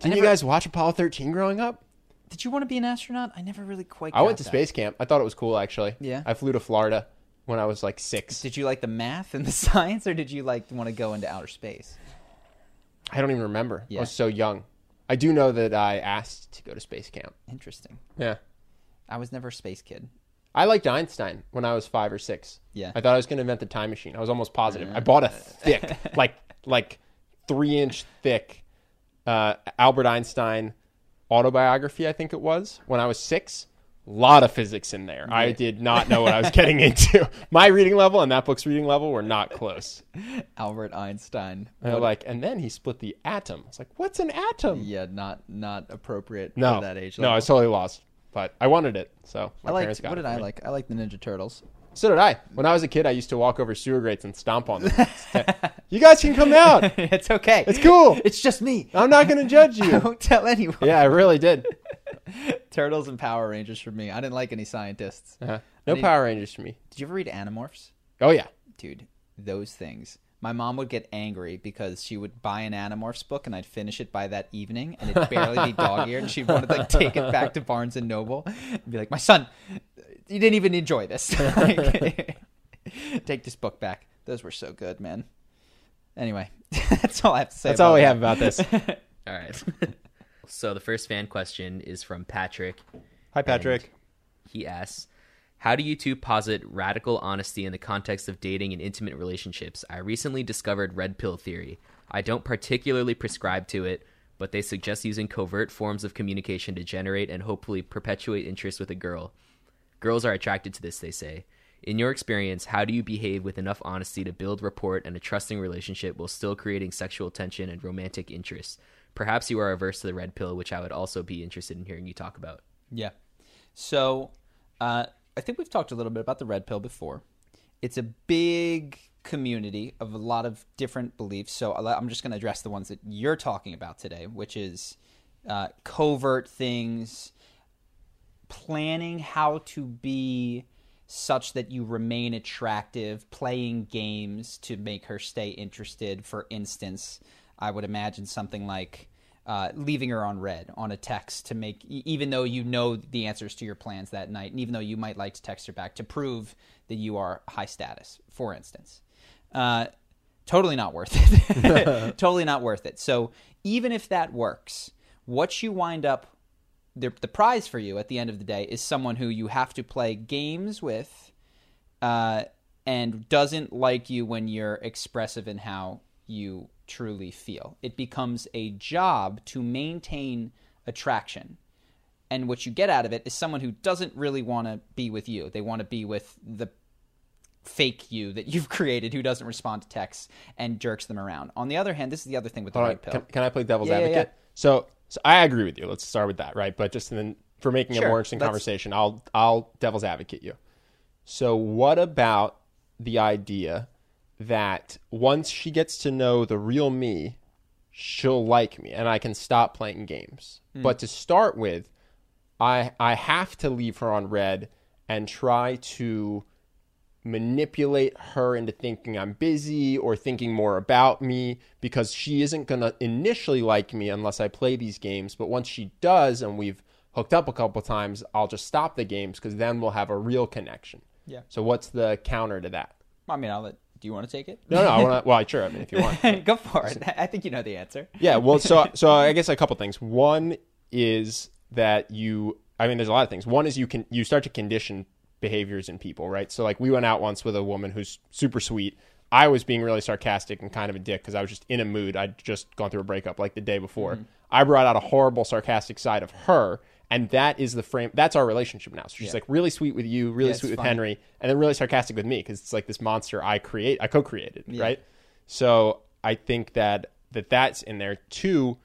didn't you guys watch Apollo 13 growing up? Did you want to be an astronaut? I never really quite I went to that. space camp. I thought it was cool actually. Yeah. I flew to Florida when I was like six. Did you like the math and the science or did you like want to go into outer space? I don't even remember. Yeah. I was so young. I do know that I asked to go to space camp. Interesting. Yeah. I was never a space kid. I liked Einstein when I was five or six. Yeah. I thought I was going to invent the time machine. I was almost positive. I bought a thick, like like three inch thick uh, Albert Einstein autobiography. I think it was when I was six. Lot of physics in there. I did not know what I was getting into. My reading level and that book's reading level were not close. Albert Einstein. And like, and then he split the atom. I was like, what's an atom? Yeah, not not appropriate no, for that age. no, I was totally lost. But I wanted it, so my I liked, parents got what did I me. like? I like the Ninja Turtles. So did I. When I was a kid, I used to walk over sewer grates and stomp on them. you guys can come out. it's okay. It's cool. It's just me. I'm not going to judge I you. won't tell anyone. Yeah, I really did. Turtles and Power Rangers for me. I didn't like any scientists. Uh-huh. No I Power Rangers for me. Did you ever read Animorphs? Oh yeah. Dude, those things. My mom would get angry because she would buy an Animorphs book and I'd finish it by that evening and it'd barely be dog eared and she'd want to like take it back to Barnes and Noble and be like, My son, you didn't even enjoy this. Like, take this book back. Those were so good, man. Anyway, that's all I have to say. That's all about we that. have about this. All right. so the first fan question is from Patrick. Hi, Patrick. He asks, "How do you two posit radical honesty in the context of dating and intimate relationships? I recently discovered red pill theory. I don't particularly prescribe to it, but they suggest using covert forms of communication to generate and hopefully perpetuate interest with a girl. Girls are attracted to this, they say. In your experience, how do you behave with enough honesty to build rapport and a trusting relationship while still creating sexual tension and romantic interest? Perhaps you are averse to the red pill, which I would also be interested in hearing you talk about." Yeah. So, uh, I think we've talked a little bit about the red pill before. It's a big community of a lot of different beliefs. So I'm just going to address the ones that you're talking about today, which is uh, covert things, planning how to be such that you remain attractive, playing games to make her stay interested. For instance, I would imagine something like uh, leaving her on read on a text to make, even though you know the answers to your plans that night, and even though you might like to text her back to prove that you are high status, for instance. Uh, totally not worth it. totally not worth it. So even if that works, what you wind up the the prize for you at the end of the day is someone who you have to play games with, uh, and doesn't like you when you're expressive in how you truly feel. It becomes a job to maintain attraction. And what you get out of it is someone who doesn't really want to be with you. They want to be with the fake you that you've created who doesn't respond to texts and jerks them around. On the other hand, this is the other thing with the All red right, pill. can, can I play devil's Yeah, yeah, advocate? yeah. So, so I agree with you. Let's start with that, right? But just then for making a more interesting let's- conversation, I'll I'll devil's advocate you. So, what about the idea that once she gets to know the real me, she'll like me and I can stop playing games. Hmm. But to start with, I I have to leave her on read and try to manipulate her into thinking I'm busy or thinking more about me because she isn't going to initially like me unless I play these games. But once she does and we've hooked up a couple times, I'll just stop the games because then we'll have a real connection. Yeah. So what's the counter to that? I mean, I'll let. Do you want to take it? No, no, I want to. Well, sure. I mean, if you want. Go for it. I think you know the answer. Yeah, well, so so I guess a couple things. One is that you. I mean, there's a lot of things. One is you can you start to condition behaviors in people, right? So like we went out once with a woman who's super sweet. I was being really sarcastic and kind of a dick because I was just in a mood. I'd just gone through a breakup like the day before. Mm-hmm. I brought out a horrible sarcastic side of her, and that is the frame. That's our relationship now. So she's like really sweet with you, really Yeah, sweet with funny. Henry, and then really sarcastic with me because it's like this monster I create, I co-created, right? So I think that that that's in there. too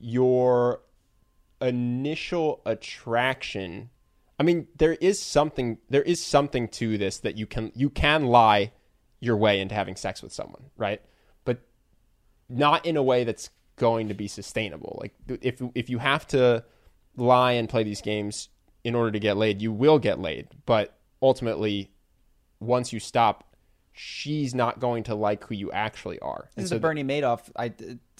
your initial attraction. I mean, there is something there is something to this that you can you can lie your way into having sex with someone, right? But not in a way that's going to be sustainable. Like if if you have to lie and play these games in order to get laid, you will get laid. But ultimately, once you stop, she's not going to like who you actually are. This is so a Bernie Madoff I,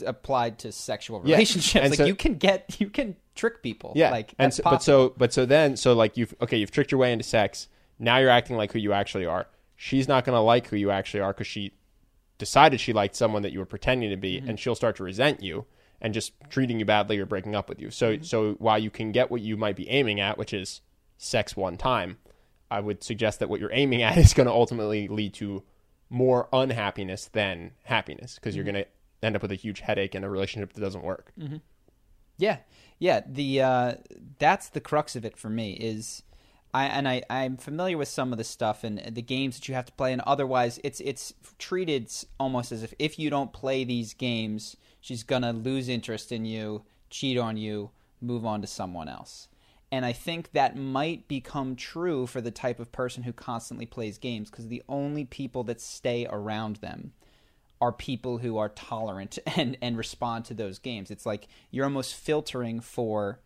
applied to sexual relationships. and Like so- you can get, you can trick people. Yeah, like and so, but so but so then so like you've okay you've tricked your way into sex. Now you're acting like who you actually are. She's not going to like who you actually are because she decided she liked someone that you were pretending to be, Mm-hmm. and she'll start to resent you and just treating you badly or breaking up with you. So Mm-hmm. so while you can get what you might be aiming at, which is sex one time, I would suggest that what you're aiming at is going to ultimately lead to more unhappiness than happiness because you're Mm-hmm. going to end up with a huge headache and a relationship that doesn't work. Yeah, yeah. The uh, that's the crux of it for me is, I and I I'm familiar with some of the stuff and the games that you have to play, and otherwise it's it's treated almost as if if you don't play these games, she's gonna lose interest in you, cheat on you, move on to someone else. And I think that might become true for the type of person who constantly plays games because the only people that stay around them are people who are tolerant and and respond to those games. It's like you're almost filtering for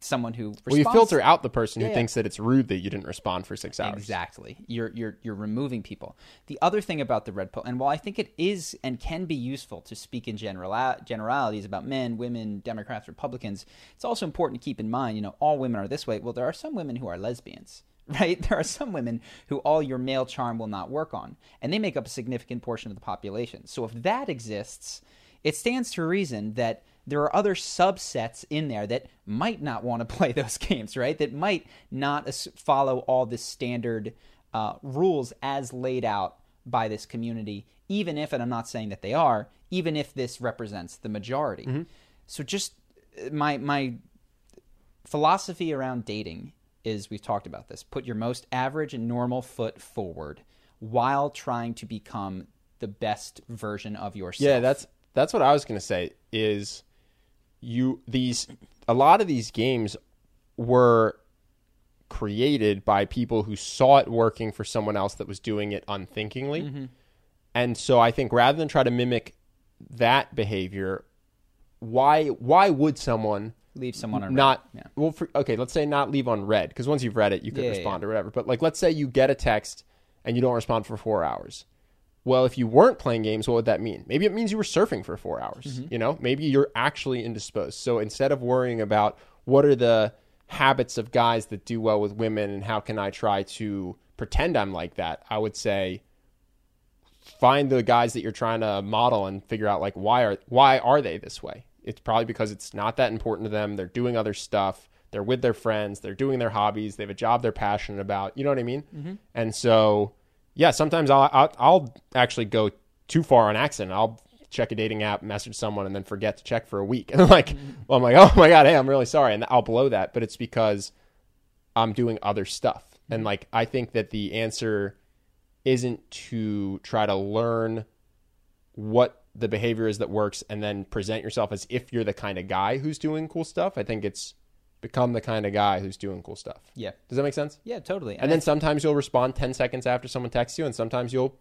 someone who responds. Well, you filter out the person who Yeah, yeah. thinks that it's rude that you didn't respond for six hours. Exactly. You're you're you're removing people. The other thing about the red pill, and while I think it is and can be useful to speak in general uh, generalities about men, women, Democrats, Republicans, it's also important to keep in mind. You know, all women are this way. Well, there are some women who are lesbians. Right? There are some women who all your male charm will not work on, and they make up a significant portion of the population. So if that exists, it stands to reason that there are other subsets in there that might not want to play those games, right? That might not follow all the standard uh, rules as laid out by this community, even if, and I'm not saying that they are, even if this represents the majority. So just my my philosophy around dating is we've talked about this put your most average and normal foot forward while trying to become the best version of yourself. Yeah, that's that's what I was going to say. Is you these a lot of these games were created by people who saw it working for someone else that was doing it unthinkingly, Mm-hmm. and so I think rather than try to mimic that behavior, why why would someone leave someone on not. Yeah. well for, okay let's say not leave on read because once you've read it you could Yeah, yeah, respond or whatever but like let's say you get a text and you don't respond for four hours well if you weren't playing games what would that mean? Maybe it means you were surfing for four hours Mm-hmm. you know? Maybe you're actually indisposed. So instead of worrying about what are the habits of guys that do well with women and how can i try to pretend i'm like that i would say find the guys that you're trying to model and figure out like why are why are they this way? It's probably because it's not that important to them. They're doing other stuff. They're with their friends. They're doing their hobbies. They have a job they're passionate about. You know what i mean? Mm-hmm. and so yeah sometimes I'll, I'll i'll actually go too far on accident. I'll check a dating app message someone and then forget to check for a week. And like well, i'm like oh my god hey i'm really sorry. And i'll blow that but it's because i'm doing other stuff. And like i think that the answer isn't to try to learn what the behavior is that works and then present yourself as if you're the kind of guy who's doing cool stuff. I think it's become the kind of guy who's doing cool stuff. Yeah. Does that make sense? Yeah, totally. And then sometimes you'll respond 10 seconds after someone texts you, and sometimes you'll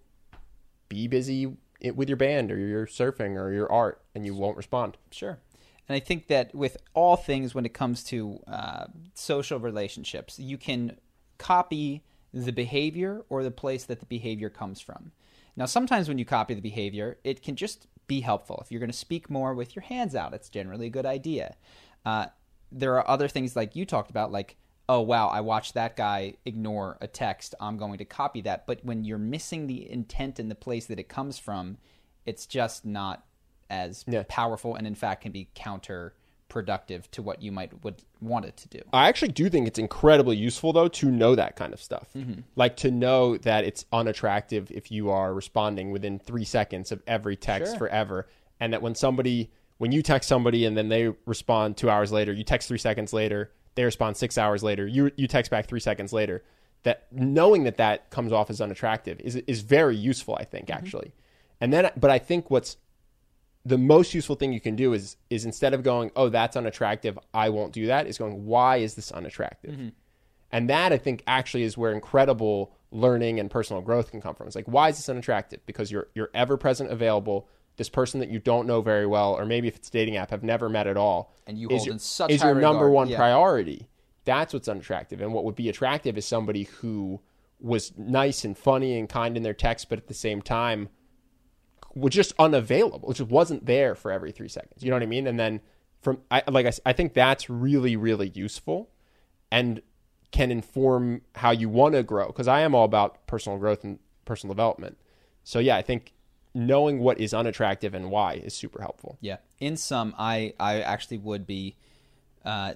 be busy with your band or your surfing or your art and you won't respond. Sure. And I think that with all things when it comes to uh, social relationships, you can copy the behavior or the place that the behavior comes from. Now, sometimes when you copy the behavior, it can just be helpful. If you're going to speak more with your hands out, it's generally a good idea. Uh, there are other things like you talked about, like, oh, wow, I watched that guy ignore a text. I'm going to copy that. But when you're missing the intent and the place that it comes from, it's just not as Yeah. powerful and in fact can be counterproductive to what you might would want it to do. I actually do think it's incredibly useful though to know that kind of stuff. Mm-hmm. Like to know that it's unattractive if you are responding within 3 seconds of every text Sure. forever and that when somebody when you text somebody and then they respond 2 hours later, you text 3 seconds later, they respond 6 hours later, you you text back 3 seconds later, that knowing that that comes off as unattractive is is very useful I think mm-hmm. actually. And then but I think what's the most useful thing you can do is is instead of going, "Oh, that's unattractive. I won't do that." Is going, "Why is this unattractive?" Mm-hmm. And that I think actually is where incredible learning and personal growth can come from. It's like, "Why is this unattractive?" Because you're you're ever present, available. This person that you don't know very well, or maybe if it's a dating app, have never met at all, And you is hold your, in such is high your number regard. one Yeah. priority. That's what's unattractive. And what would be attractive is somebody who was nice and funny and kind in their text, but at the same time was just unavailable. It just wasn't there for every three seconds. You know what I mean? And then from I like I, I think that's really really useful, and can inform how you want to grow. Because I am all about personal growth and personal development. So yeah, I think knowing what is unattractive and why is super helpful. Yeah. In some, I I actually would be. Uh,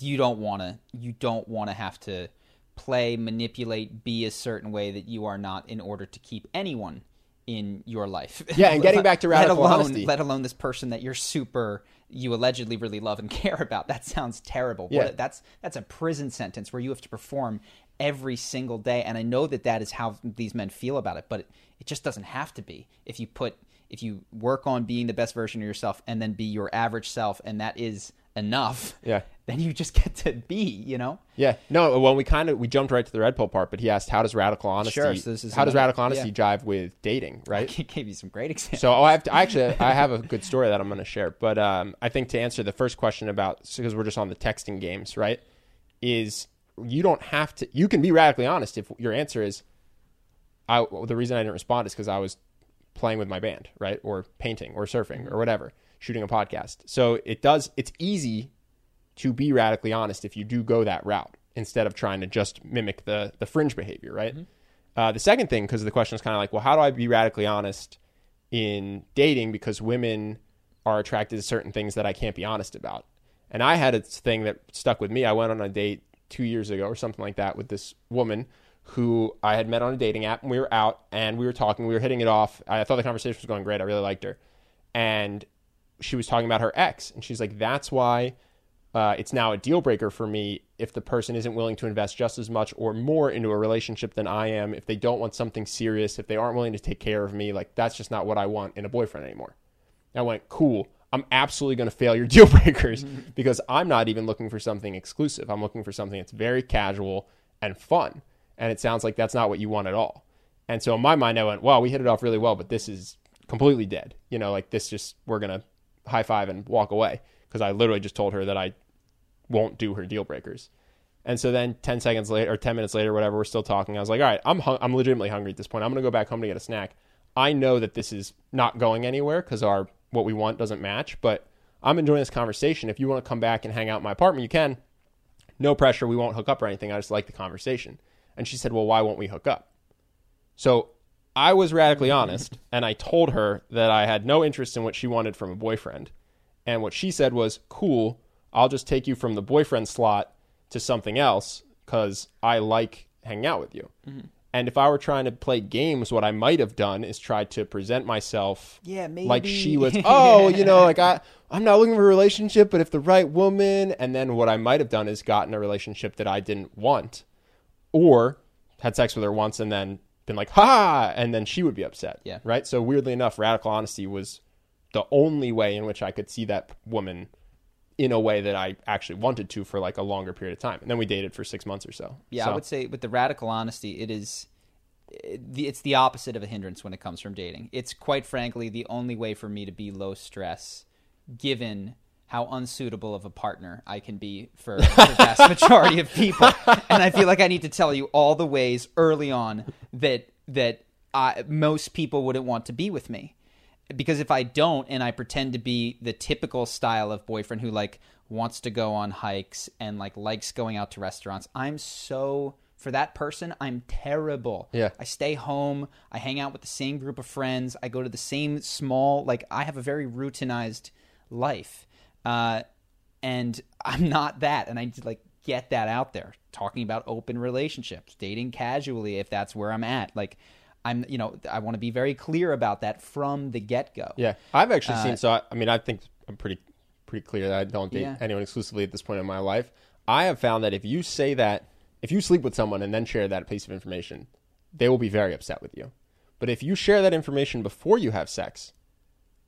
you don't want to. You don't want to have to play, manipulate, be a certain way that you are not in order to keep anyone in your life. Yeah, and getting back to let alone, honesty. Let alone this person that you're super, you allegedly really love and care about. That sounds terrible. Yeah. What, that's that's a prison sentence where you have to perform every single day. And I know that that is how these men feel about it, but it, it just doesn't have to be. If you put, if you work on being the best version of yourself and then be your average self, and that is enough. Yeah. Then you just get to be. You know. Yeah, no. Well, we kind of we jumped right to the red pill part, but he asked, "How does radical honesty? Sure, so how does radical honesty yeah. jive with dating? Right? I gave you some great examples. So oh, I have to, actually I have a good story that I'm going to share, but um, I think to answer the first question about because we're just on the texting games, right? Is you don't have to. You can be radically honest if your answer is, I. well, the reason I didn't respond is because I was playing with my band, right, or painting, or surfing, or whatever, shooting a podcast. So it does. It's easy to be radically honest if you do go that route instead of trying to just mimic the the fringe behavior, right? Uh, the second thing, because the question is kind of like, well, how do I be radically honest in dating because women are attracted to certain things that I can't be honest about? And I had a thing that stuck with me. I went on a date two years ago or something like that with this woman who I had met on a dating app, and we were out and we were talking, we were hitting it off. I thought the conversation was going great. I really liked her, and she was talking about her ex, and she's like, "That's why." uh, it's now a deal breaker for me if the person isn't willing to invest just as much or more into a relationship than I am. If they don't want something serious, if they aren't willing to take care of me, like that's just not what I want in a boyfriend anymore. And I went, cool. I'm absolutely going to fail your deal breakers because I'm not even looking for something exclusive. I'm looking for something that's very casual and fun. And it sounds like that's not what you want at all. And so in my mind, I went, wow, we hit it off really well, but this is completely dead. You know, like this just, we're going to high five and walk away because I literally just told her that I won't do her deal breakers. And so then 10 seconds later or 10 minutes later, whatever, we're still talking. I was like, all right, I'm, hung- I'm legitimately hungry at this point. I'm going to go back home to get a snack. I know that this is not going anywhere because our, what we want doesn't match, but I'm enjoying this conversation. If you want to come back and hang out in my apartment, you can. No pressure. We won't hook up or anything. I just like the conversation. And she said, well, why won't we hook up? So I was radically honest and I told her that I had no interest in what she wanted from a boyfriend. And what she said was, cool, I'll just take you from the boyfriend slot to something else because I like hanging out with you. Mm-hmm. And if I were trying to play games, what I might have done is try to present myself Yeah, like she was, oh, you know, like I, I'm not looking for a relationship, but if the right woman, and then what I might have done is gotten a relationship that I didn't want or had sex with her once and then been like, ha, and then she would be upset. Yeah. Right. So weirdly enough, radical honesty was the only way in which I could see that woman in a way that I actually wanted to for like a longer period of time. And then we dated for six months or so. Yeah, So- I would say with the radical honesty, it is it's the opposite of a hindrance when it comes from dating. It's quite frankly the only way for me to be low stress, given how unsuitable of a partner I can be for the vast majority of people. And I feel like I need to tell you all the ways early on that that I, most people wouldn't want to be with me because if I don't and I pretend to be the typical style of boyfriend who like wants to go on hikes and like likes going out to restaurants, I'm so for that person, I'm terrible. Yeah. I stay home, I hang out with the same group of friends, I go to the same small like I have a very routinized life. Uh and I'm not that and I need to like get that out there. Talking about open relationships, dating casually if that's where I'm at. Like I'm you know, I want to be very clear about that from the get-go. Yeah, I've actually Uh, seen. So I, I mean, I think I'm pretty pretty clear that I don't date Yeah. anyone exclusively at this point in my life. I have found that if you say that, if you sleep with someone and then share that piece of information, they will be very upset with you. But if you share that information before you have sex,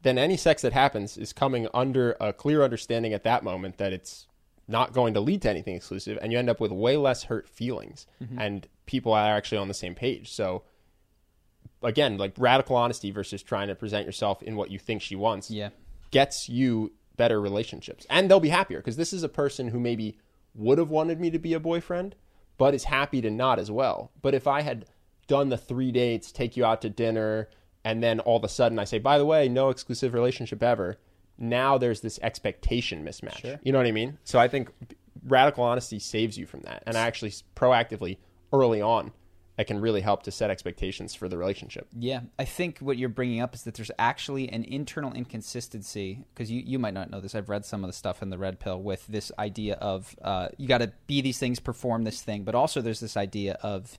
then any sex that happens is coming under a clear understanding at that moment that it's not going to lead to anything exclusive, and you end up with way less hurt feelings, Mm-hmm. and people are actually on the same page. So again, like radical honesty versus trying to present yourself in what you think she wants Yeah. gets you better relationships. And they'll be happier because this is a person who maybe would have wanted me to be a boyfriend, but is happy to not as well. But if I had done the three dates, take you out to dinner, and then all of a sudden I say, by the way, no exclusive relationship ever, now there's this expectation mismatch. You know what I mean? So I think radical honesty saves you from that. And I actually proactively, early on, it can really help to set expectations for the relationship. Yeah, I think what you're bringing up is that there's actually an internal inconsistency because you, you might not know this. I've read some of the stuff in the Red Pill with this idea of uh, you got to be these things, perform this thing, but also there's this idea of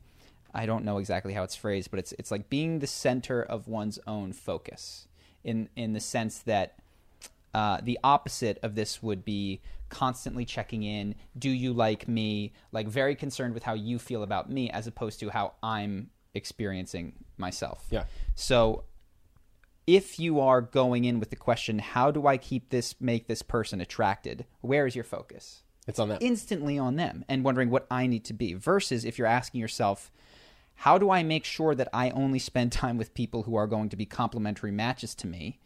I don't know exactly how it's phrased, but it's it's like being the center of one's own focus in in the sense that uh, the opposite of this would be constantly checking in. Do you like me? Like very concerned with how you feel about me, as opposed to how I'm experiencing myself. Yeah. So if you are going in with the question, how do I keep this, make this person attracted? Where is your focus? It's on them. instantly on them and wondering what I need to be. Versus if you're asking yourself, how do I make sure that I only spend time with people who are going to be complementary matches to me?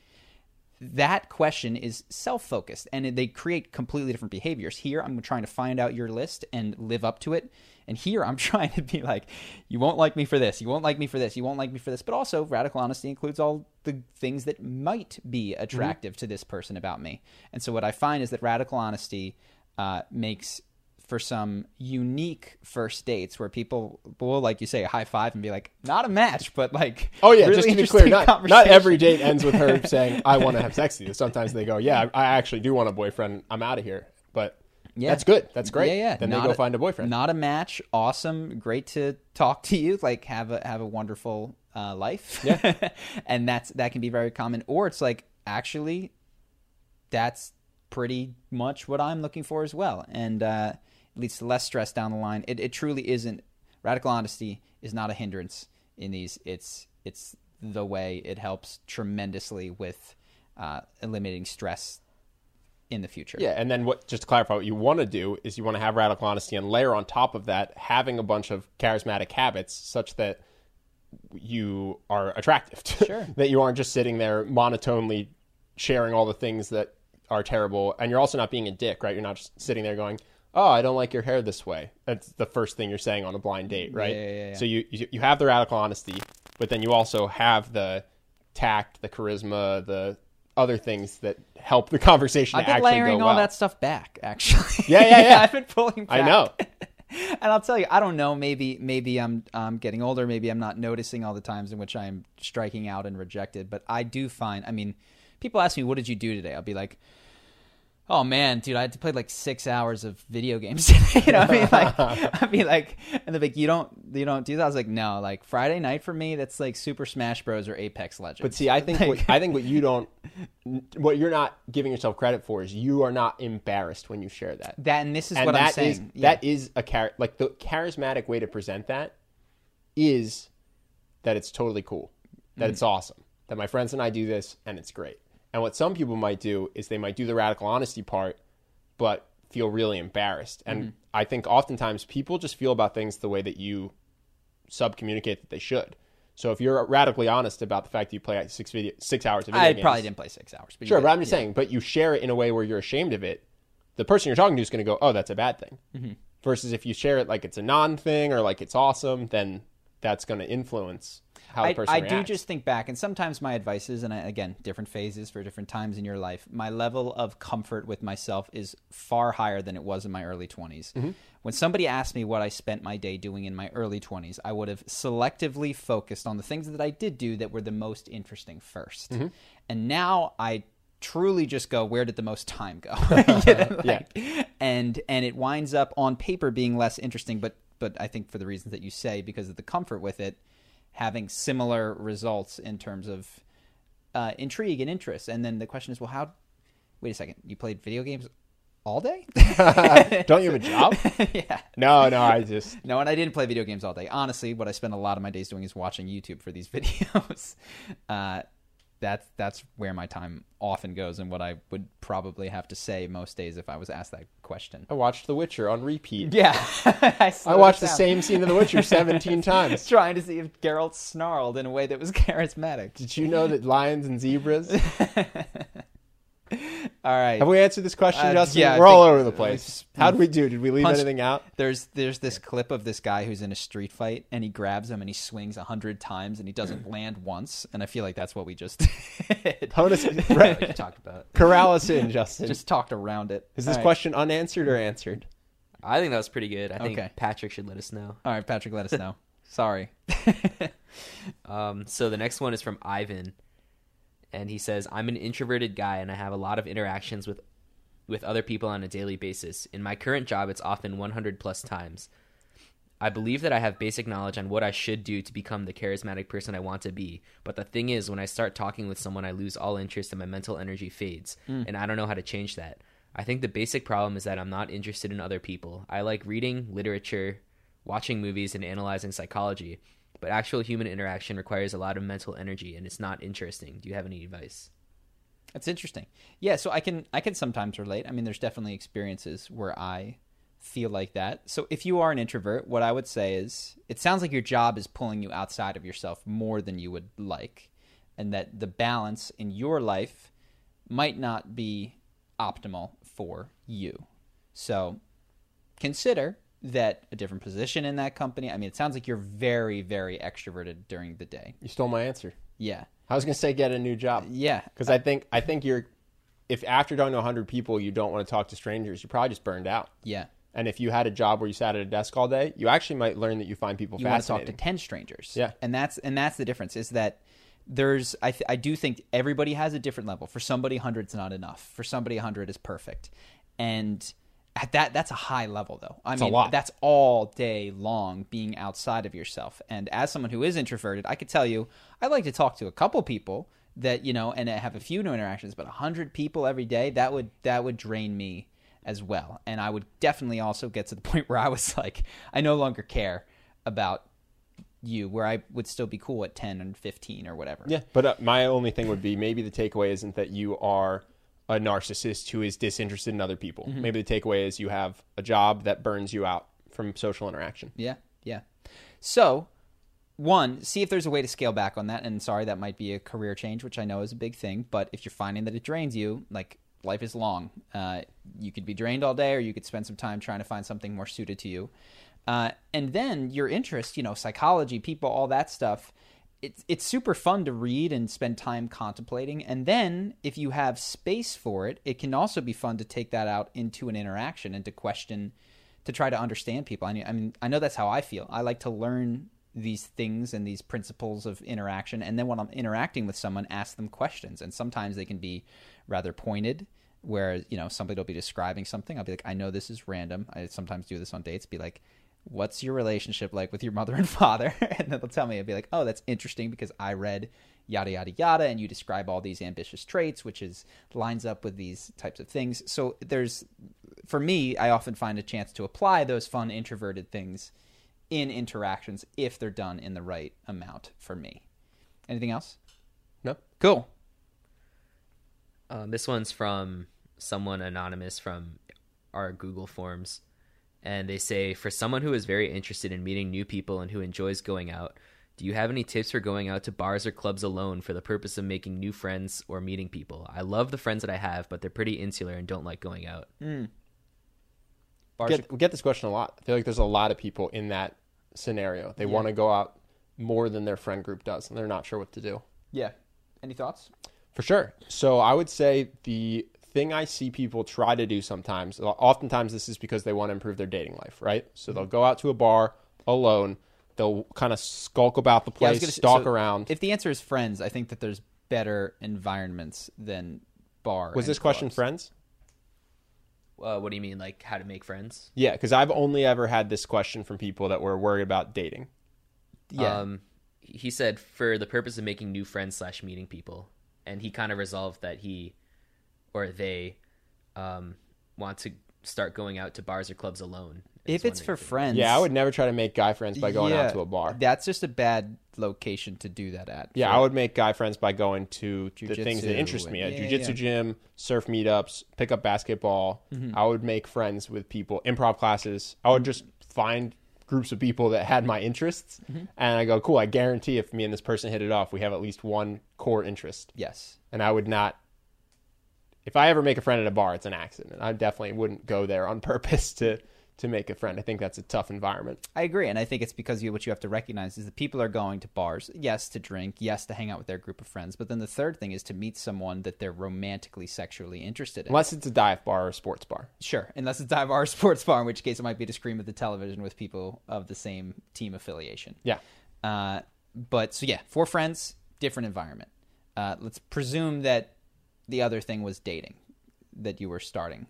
That question is self focused and they create completely different behaviors. Here, I'm trying to find out your list and live up to it. And here, I'm trying to be like, you won't like me for this, you won't like me for this, you won't like me for this. But also, radical honesty includes all the things that might be attractive to this person about me. And so, what I find is that radical honesty uh, makes for some unique first dates where people will, like you say, high five and be like, not a match, but like, Oh yeah, really just to be clear, not, not every date ends with her saying, "I want to have sex with you." Sometimes they go, "Yeah, I actually do want a boyfriend. I'm out of here." But Yeah. that's good. That's great. Yeah, yeah. Then they Not go find a boyfriend. Not a match. Awesome. Great to talk to you. Like have a have a wonderful uh, life. Yeah. and that's that can be very common. Or it's like actually, that's pretty much what I'm looking for as well, and uh, leads to less stress down the line. It, it truly isn't. Radical honesty is not a hindrance in these. It's it's the way it helps tremendously with uh, eliminating stress in the future. Yeah, and then what? Just to clarify, what you want to do is you want to have radical honesty and layer on top of that having a bunch of charismatic habits, such that you are attractive. To, Sure. that you aren't just sitting there monotonely sharing all the things that are terrible, and you're also not being a dick, right? You're not just sitting there going, "Oh, I don't like your hair this way." That's the first thing you're saying on a blind date, right? yeah, yeah, yeah. So you you you have the radical honesty, but then you also have the tact, the charisma, the other things that help the conversation I've been actually layering all well. that stuff back, actually. Yeah, yeah, yeah. I've been pulling. I know. and I'll tell you, I don't know. Maybe, maybe I'm um, getting older. Maybe I'm not noticing all the times in which I'm striking out and rejected. But I do find. I mean, people ask me, "What did you do today?" I'll be like. Oh man, dude, I had to play like six hours of video games today. you know, I mean, like, I mean, like, and they're like, you don't, you don't do that. I was like, no, like Friday night for me, that's like Super Smash Bros. or Apex Legends. But see, I think Like- what, I think what you don't, what you're not giving yourself credit for is you are not embarrassed when you share that. that, and this is and what I'm saying. is- Yeah. that is a char- like the charismatic way to present that is that it's totally cool, that mm-hmm. it's awesome, that my friends and I do this and it's great. And what some people might do is they might do the radical honesty part, but feel really embarrassed. And I think oftentimes people just feel about things the way that you sub communicate that they should. So if you're radically honest about the fact that you play six video, six hours of video I games, probably didn't play six hours. But Sure, but I'm just Yeah. saying, but you share it in a way where you're ashamed of it. The person you're talking to is going to go, "Oh, that's a bad thing." Mm-hmm. Versus if you share it like it's a non thing or like it's awesome, then that's going to influence how the person I reacts. do just think back, and sometimes my advice is, and I, again, different phases for different times in your life. My level of comfort with myself is far higher than it was in my early 20s. Mm-hmm. When somebody asked me what I spent my day doing in my early 20s, I would have selectively focused on the things that I did do that were the most interesting 1st Mm-hmm. And now I truly just go, where did the most time go? You know, like, And and it winds up on paper being less interesting, but but I think for the reasons that you say, because of the comfort with it, having similar results in terms of uh, intrigue and interest. And then the question is, well, how? Wait a second, you played video games all day? Don't you have a job? yeah. no, no, I just No, and I didn't play video games all day. Honestly, what I spend a lot of my days doing is watching YouTube for these videos. Uh, that's that's where my time often goes, and what I would probably have to say most days if I was asked that question. I watched The Witcher on repeat. Yeah, I, I watched the same scene of The Witcher 17 times. trying to see if Geralt snarled in a way that was charismatic. Did you know that lions and zebras? All right, Have we answered this question, Uh, Justin? yeah, We're all over the place. How did we do? Did we leave Punch- anything out? There's there's this clip of this guy who's in a street fight and he grabs him and he swings a hundred times and he doesn't land once and I feel like that's what we just did. Hone us, Like right, you talked about. corral us in, Justin. just talked around it. Is this All right. question unanswered or answered? I think that was pretty good. I think Patrick should let us know. All right, Patrick, let us know. Sorry. Um, so the next one is from Ivan, and he says, "I'm an introverted guy, and I have a lot of interactions with with other people on a daily basis. In my current job, it's often 100 plus times. I believe that I have basic knowledge on what I should do to become the charismatic person I want to be. But the thing is, when I start talking with someone, I lose all interest and my mental energy fades, hmm. and I don't know how to change that. I think the basic problem is that I'm not interested in other people. I like reading literature, watching movies, and analyzing psychology." But actual human interaction requires a lot of mental energy and it's not interesting. Do you have any advice? That's interesting. Yeah, so I can I can sometimes relate. I mean, there's definitely experiences where I feel like that. So if you are an introvert, what I would say is it sounds like your job is pulling you outside of yourself more than you would like and that the balance in your life might not be optimal for you. So consider that a different position in that company. I mean, it sounds like you're very very extroverted during the day. You stole my answer. Yeah. I was going to say get a new job. Yeah. Because I think I think you're if after talking to 100 people you don't want to talk to strangers, you're probably just burned out. Yeah. And if you had a job where you sat at a desk all day, you actually might learn that you find people you want to talk to 10 strangers Yeah. and that's and that's the difference is that there's I, th- I do think everybody has a different level for somebody 100's not enough for somebody 100 is perfect and at that that's a high level though i a mean lot. that's all day long being outside of yourself and as someone who is introverted i could tell you i like to talk to a couple people that you know and have a few new interactions but 100 people every day that would that would drain me as well and i would definitely also get to the point where i was like i no longer care about you where I would still be cool at 10 and 15 or whatever. Yeah, but uh, my only thing would be maybe the takeaway isn't that you are a narcissist who is disinterested in other people. Mm-hmm. Maybe the takeaway is you have a job that burns you out from social interaction. Yeah. Yeah. So, one, see if there's a way to scale back on that. And sorry, that might be a career change, which I know is a big thing. But if you're finding that it drains you, like life is long, uh, you could be drained all day or you could spend some time trying to find something more suited to you. Uh, and then your interest, you know, psychology, people, all that stuff. It's it's super fun to read and spend time contemplating. And then if you have space for it, it can also be fun to take that out into an interaction and to question, to try to understand people. I mean, I mean, I know that's how I feel. I like to learn these things and these principles of interaction, and then when I'm interacting with someone, ask them questions. And sometimes they can be rather pointed where you know somebody will be describing something i'll be like i know this is random i sometimes do this on dates be like what's your relationship like with your mother and father and then they'll tell me i'll be like oh that's interesting because i read yada yada yada and you describe all these ambitious traits which is lines up with these types of things so there's for me i often find a chance to apply those fun introverted things in interactions if they're done in the right amount for me. Anything else? No. Cool. Um, this one's from someone anonymous from our Google Forms. And they say, for someone who is very interested in meeting new people and who enjoys going out, do you have any tips for going out to bars or clubs alone for the purpose of making new friends or meeting people? I love the friends that I have, but they're pretty insular and don't like going out. Hmm. Bars Get, we get this question a lot. I feel like there's a lot of people in that scenario. They want to go out more than their friend group does, and they're not sure what to do. yeah. Any thoughts? For sure. So I would say the thing I see people try to do sometimes, oftentimes this is because they want to improve their dating life, right? So they'll go out to a bar alone. They'll kind of skulk about the Yeah, place, gonna stalk so around. If the answer is friends, I think that there's better environments than bar. Was and this question friends? Uh, what do you mean, like how to make friends? Yeah, because I've only ever had this question from people that were worried about dating. Yeah. Um, he said for the purpose of making new friends slash meeting people, and he kind of resolved that he or they um, want to start going out to bars or clubs alone. If it's for wondering friends, Yeah, I would never try to make guy friends by going yeah, out to a bar. That's just a bad location to do that at. Yeah, I would make guy friends by going to the things that Jujitsu interest me. A and- yeah, jujitsu yeah. gym, surf meetups, pick up basketball. Mm-hmm. I would make friends with people, improv classes. I would just find groups of people that had my interests, Mm-hmm. and I go, cool. I guarantee if me and this person hit it off, we have at least one core interest. Yes. And I would not. If I ever make a friend at a bar, it's an accident. I definitely wouldn't go there on purpose to to make a friend. I think that's a tough environment. I agree, and I think it's because you what you have to recognize is that people are going to bars, yes, to drink, yes, to hang out with their group of friends, but then the third thing is to meet someone that they're romantically, sexually interested in. Unless it's a dive bar or a sports bar. Sure, unless it's dive bar or a sports bar, in which case it might be to scream at the television with people of the same team affiliation. Yeah. Uh, but so yeah, for friends, different environment. Uh, let's presume that the other thing was dating that you were starting.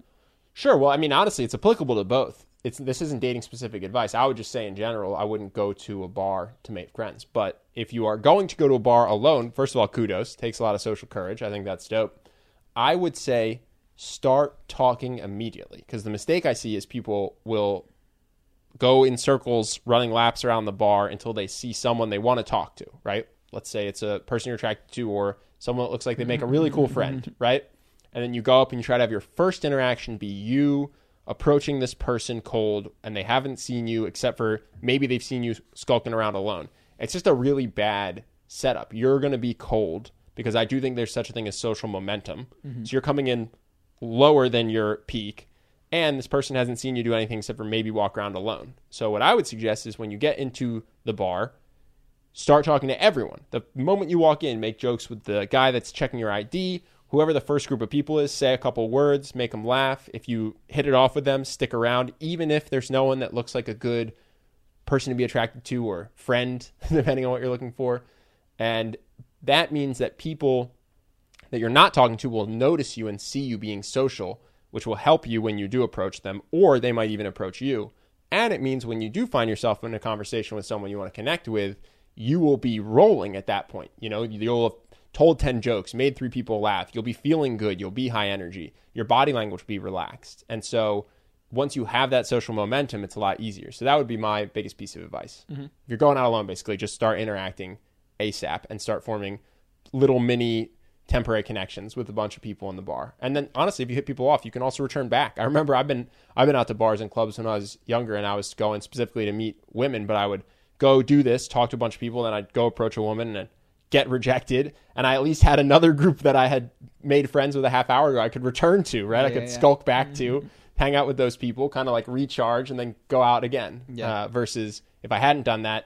Sure. Well, I mean, honestly, it's applicable to both. It's this isn't dating specific advice. I would just say in general, I wouldn't go to a bar to make friends. But if you are going to go to a bar alone, first of all, kudos. Takes a lot of social courage. I think that's dope. I would say start talking immediately because the mistake I see is people will go in circles running laps around the bar until they see someone they want to talk to, right? Let's say it's a person you're attracted to or someone that looks like they make a really cool friend, right? And then you go up and you try to have your first interaction be you approaching this person cold and they haven't seen you except for maybe they've seen you skulking around alone. It's just a really bad setup. You're going to be cold because I do think there's such a thing as social momentum. Mm-hmm. So you're coming in lower than your peak and this person hasn't seen you do anything except for maybe walk around alone. So what I would suggest is when you get into the bar, start talking to everyone. The moment you walk in, make jokes with the guy that's checking your ID, whoever the first group of people is, say a couple words, make them laugh. If you hit it off with them, stick around even if there's no one that looks like a good person to be attracted to or friend depending on what you're looking for. And that means that people that you're not talking to will notice you and see you being social, which will help you when you do approach them, or they might even approach you. And it means when you do find yourself in a conversation with someone you want to connect with, you will be rolling at that point. You know, you'll have told 10 jokes, made three people laugh. You'll be feeling good. You'll be high energy. Your body language will be relaxed. And so once you have that social momentum, it's a lot easier. So that would be my biggest piece of advice. Mm-hmm. If you're going out alone, basically, just start interacting ASAP and start forming little mini temporary connections with a bunch of people in the bar. And then honestly, if you hit people off, you can also return back. I remember I've been I've been out to bars and clubs when I was younger and I was going specifically to meet women, but I would go do this, talk to a bunch of people, and I'd go approach a woman and get rejected. And I at least had another group that I had made friends with a half hour ago I could return to, right? I could yeah. skulk back to, hang out with those people, kind of like recharge and then go out again. Yeah. Uh, versus if I hadn't done that,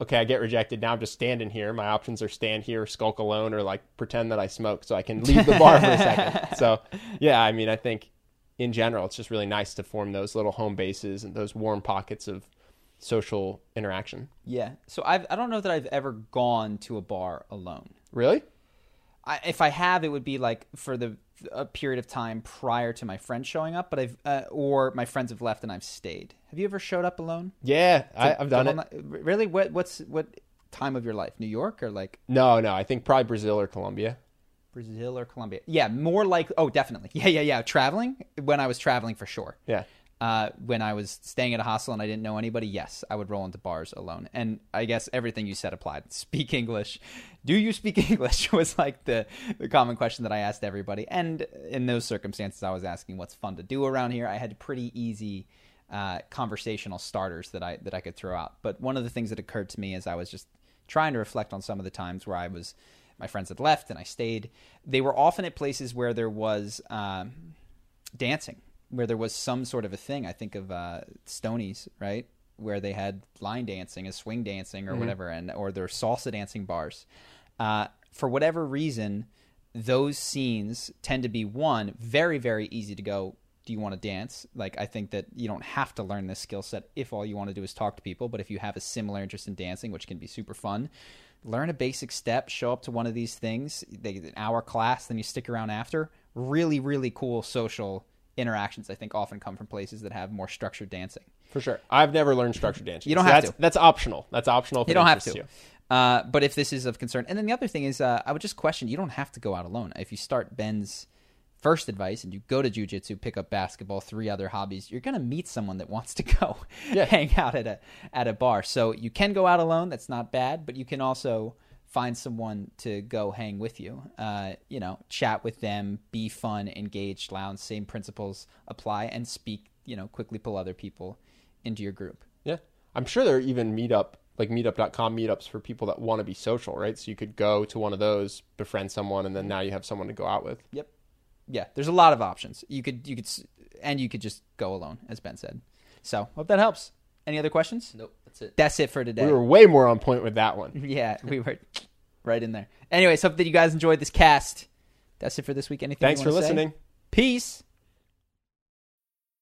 okay, I get rejected. Now I'm just standing here. My options are stand here, skulk alone, or like pretend that I smoke so I can leave the bar for a second. So, yeah, I mean, I think in general, it's just really nice to form those little home bases and those warm pockets of social interaction. Yeah. So I've, I don't know that I've ever gone to a bar alone. Really? I, if I have, it would be like for the a period of time prior to my friends showing up, but I've uh, or my friends have left and I've stayed. Have you ever showed up alone? Yeah, I, I've done it. Really? What what's what time of your life? New York or like No, no, I think probably Brazil or Colombia. Brazil or Colombia? Yeah, more like oh, definitely. Yeah, yeah, yeah. Traveling when I was traveling for sure. Yeah. Uh, when I was staying at a hostel and I didn't know anybody, yes, I would roll into bars alone. And I guess everything you said applied. Speak English. Do you speak English? was like the, the common question that I asked everybody. And in those circumstances, I was asking what's fun to do around here. I had pretty easy uh, conversational starters that I that I could throw out. But one of the things that occurred to me as I was just trying to reflect on some of the times where I was my friends had left and I stayed. They were often at places where there was um, dancing where there was some sort of a thing. I think of uh, Stonies, right, where they had line dancing, a swing dancing, or mm-hmm. whatever, and or their salsa dancing bars. Uh, for whatever reason, those scenes tend to be one very very easy to go. Do you want to dance? Like I think that you don't have to learn this skill set if all you want to do is talk to people. But if you have a similar interest in dancing, which can be super fun, learn a basic step. Show up to one of these things. They an hour class, then you stick around after. Really really cool social interactions I think often come from places that have more structured dancing. For sure. I've never learned structured dancing. You don't so have that's, to. That's optional. That's optional. For you don't have to. Uh, but if this is of concern, and then the other thing is, uh, I would just question: you don't have to go out alone. If you start Ben's first advice and you go to jujitsu, pick up basketball, three other hobbies, you're going to meet someone that wants to go yeah. hang out at a at a bar. So you can go out alone. That's not bad, but you can also find someone to go hang with you. Uh, you know, chat with them, be fun, engaged, lounge. Same principles apply, and speak. You know, quickly pull other people into your group. Yeah, I'm sure there are even meetup like meetup.com meetups for people that want to be social, right? So you could go to one of those, befriend someone, and then now you have someone to go out with. Yep. Yeah, there's a lot of options. You could you could and you could just go alone, as Ben said. So hope that helps. Any other questions? Nope, that's it. That's it for today. We were way more on point with that one. yeah, we were right in there. Anyways, hope that you guys enjoyed this cast. That's it for this week. Anything? Thanks for listening. Say? Peace.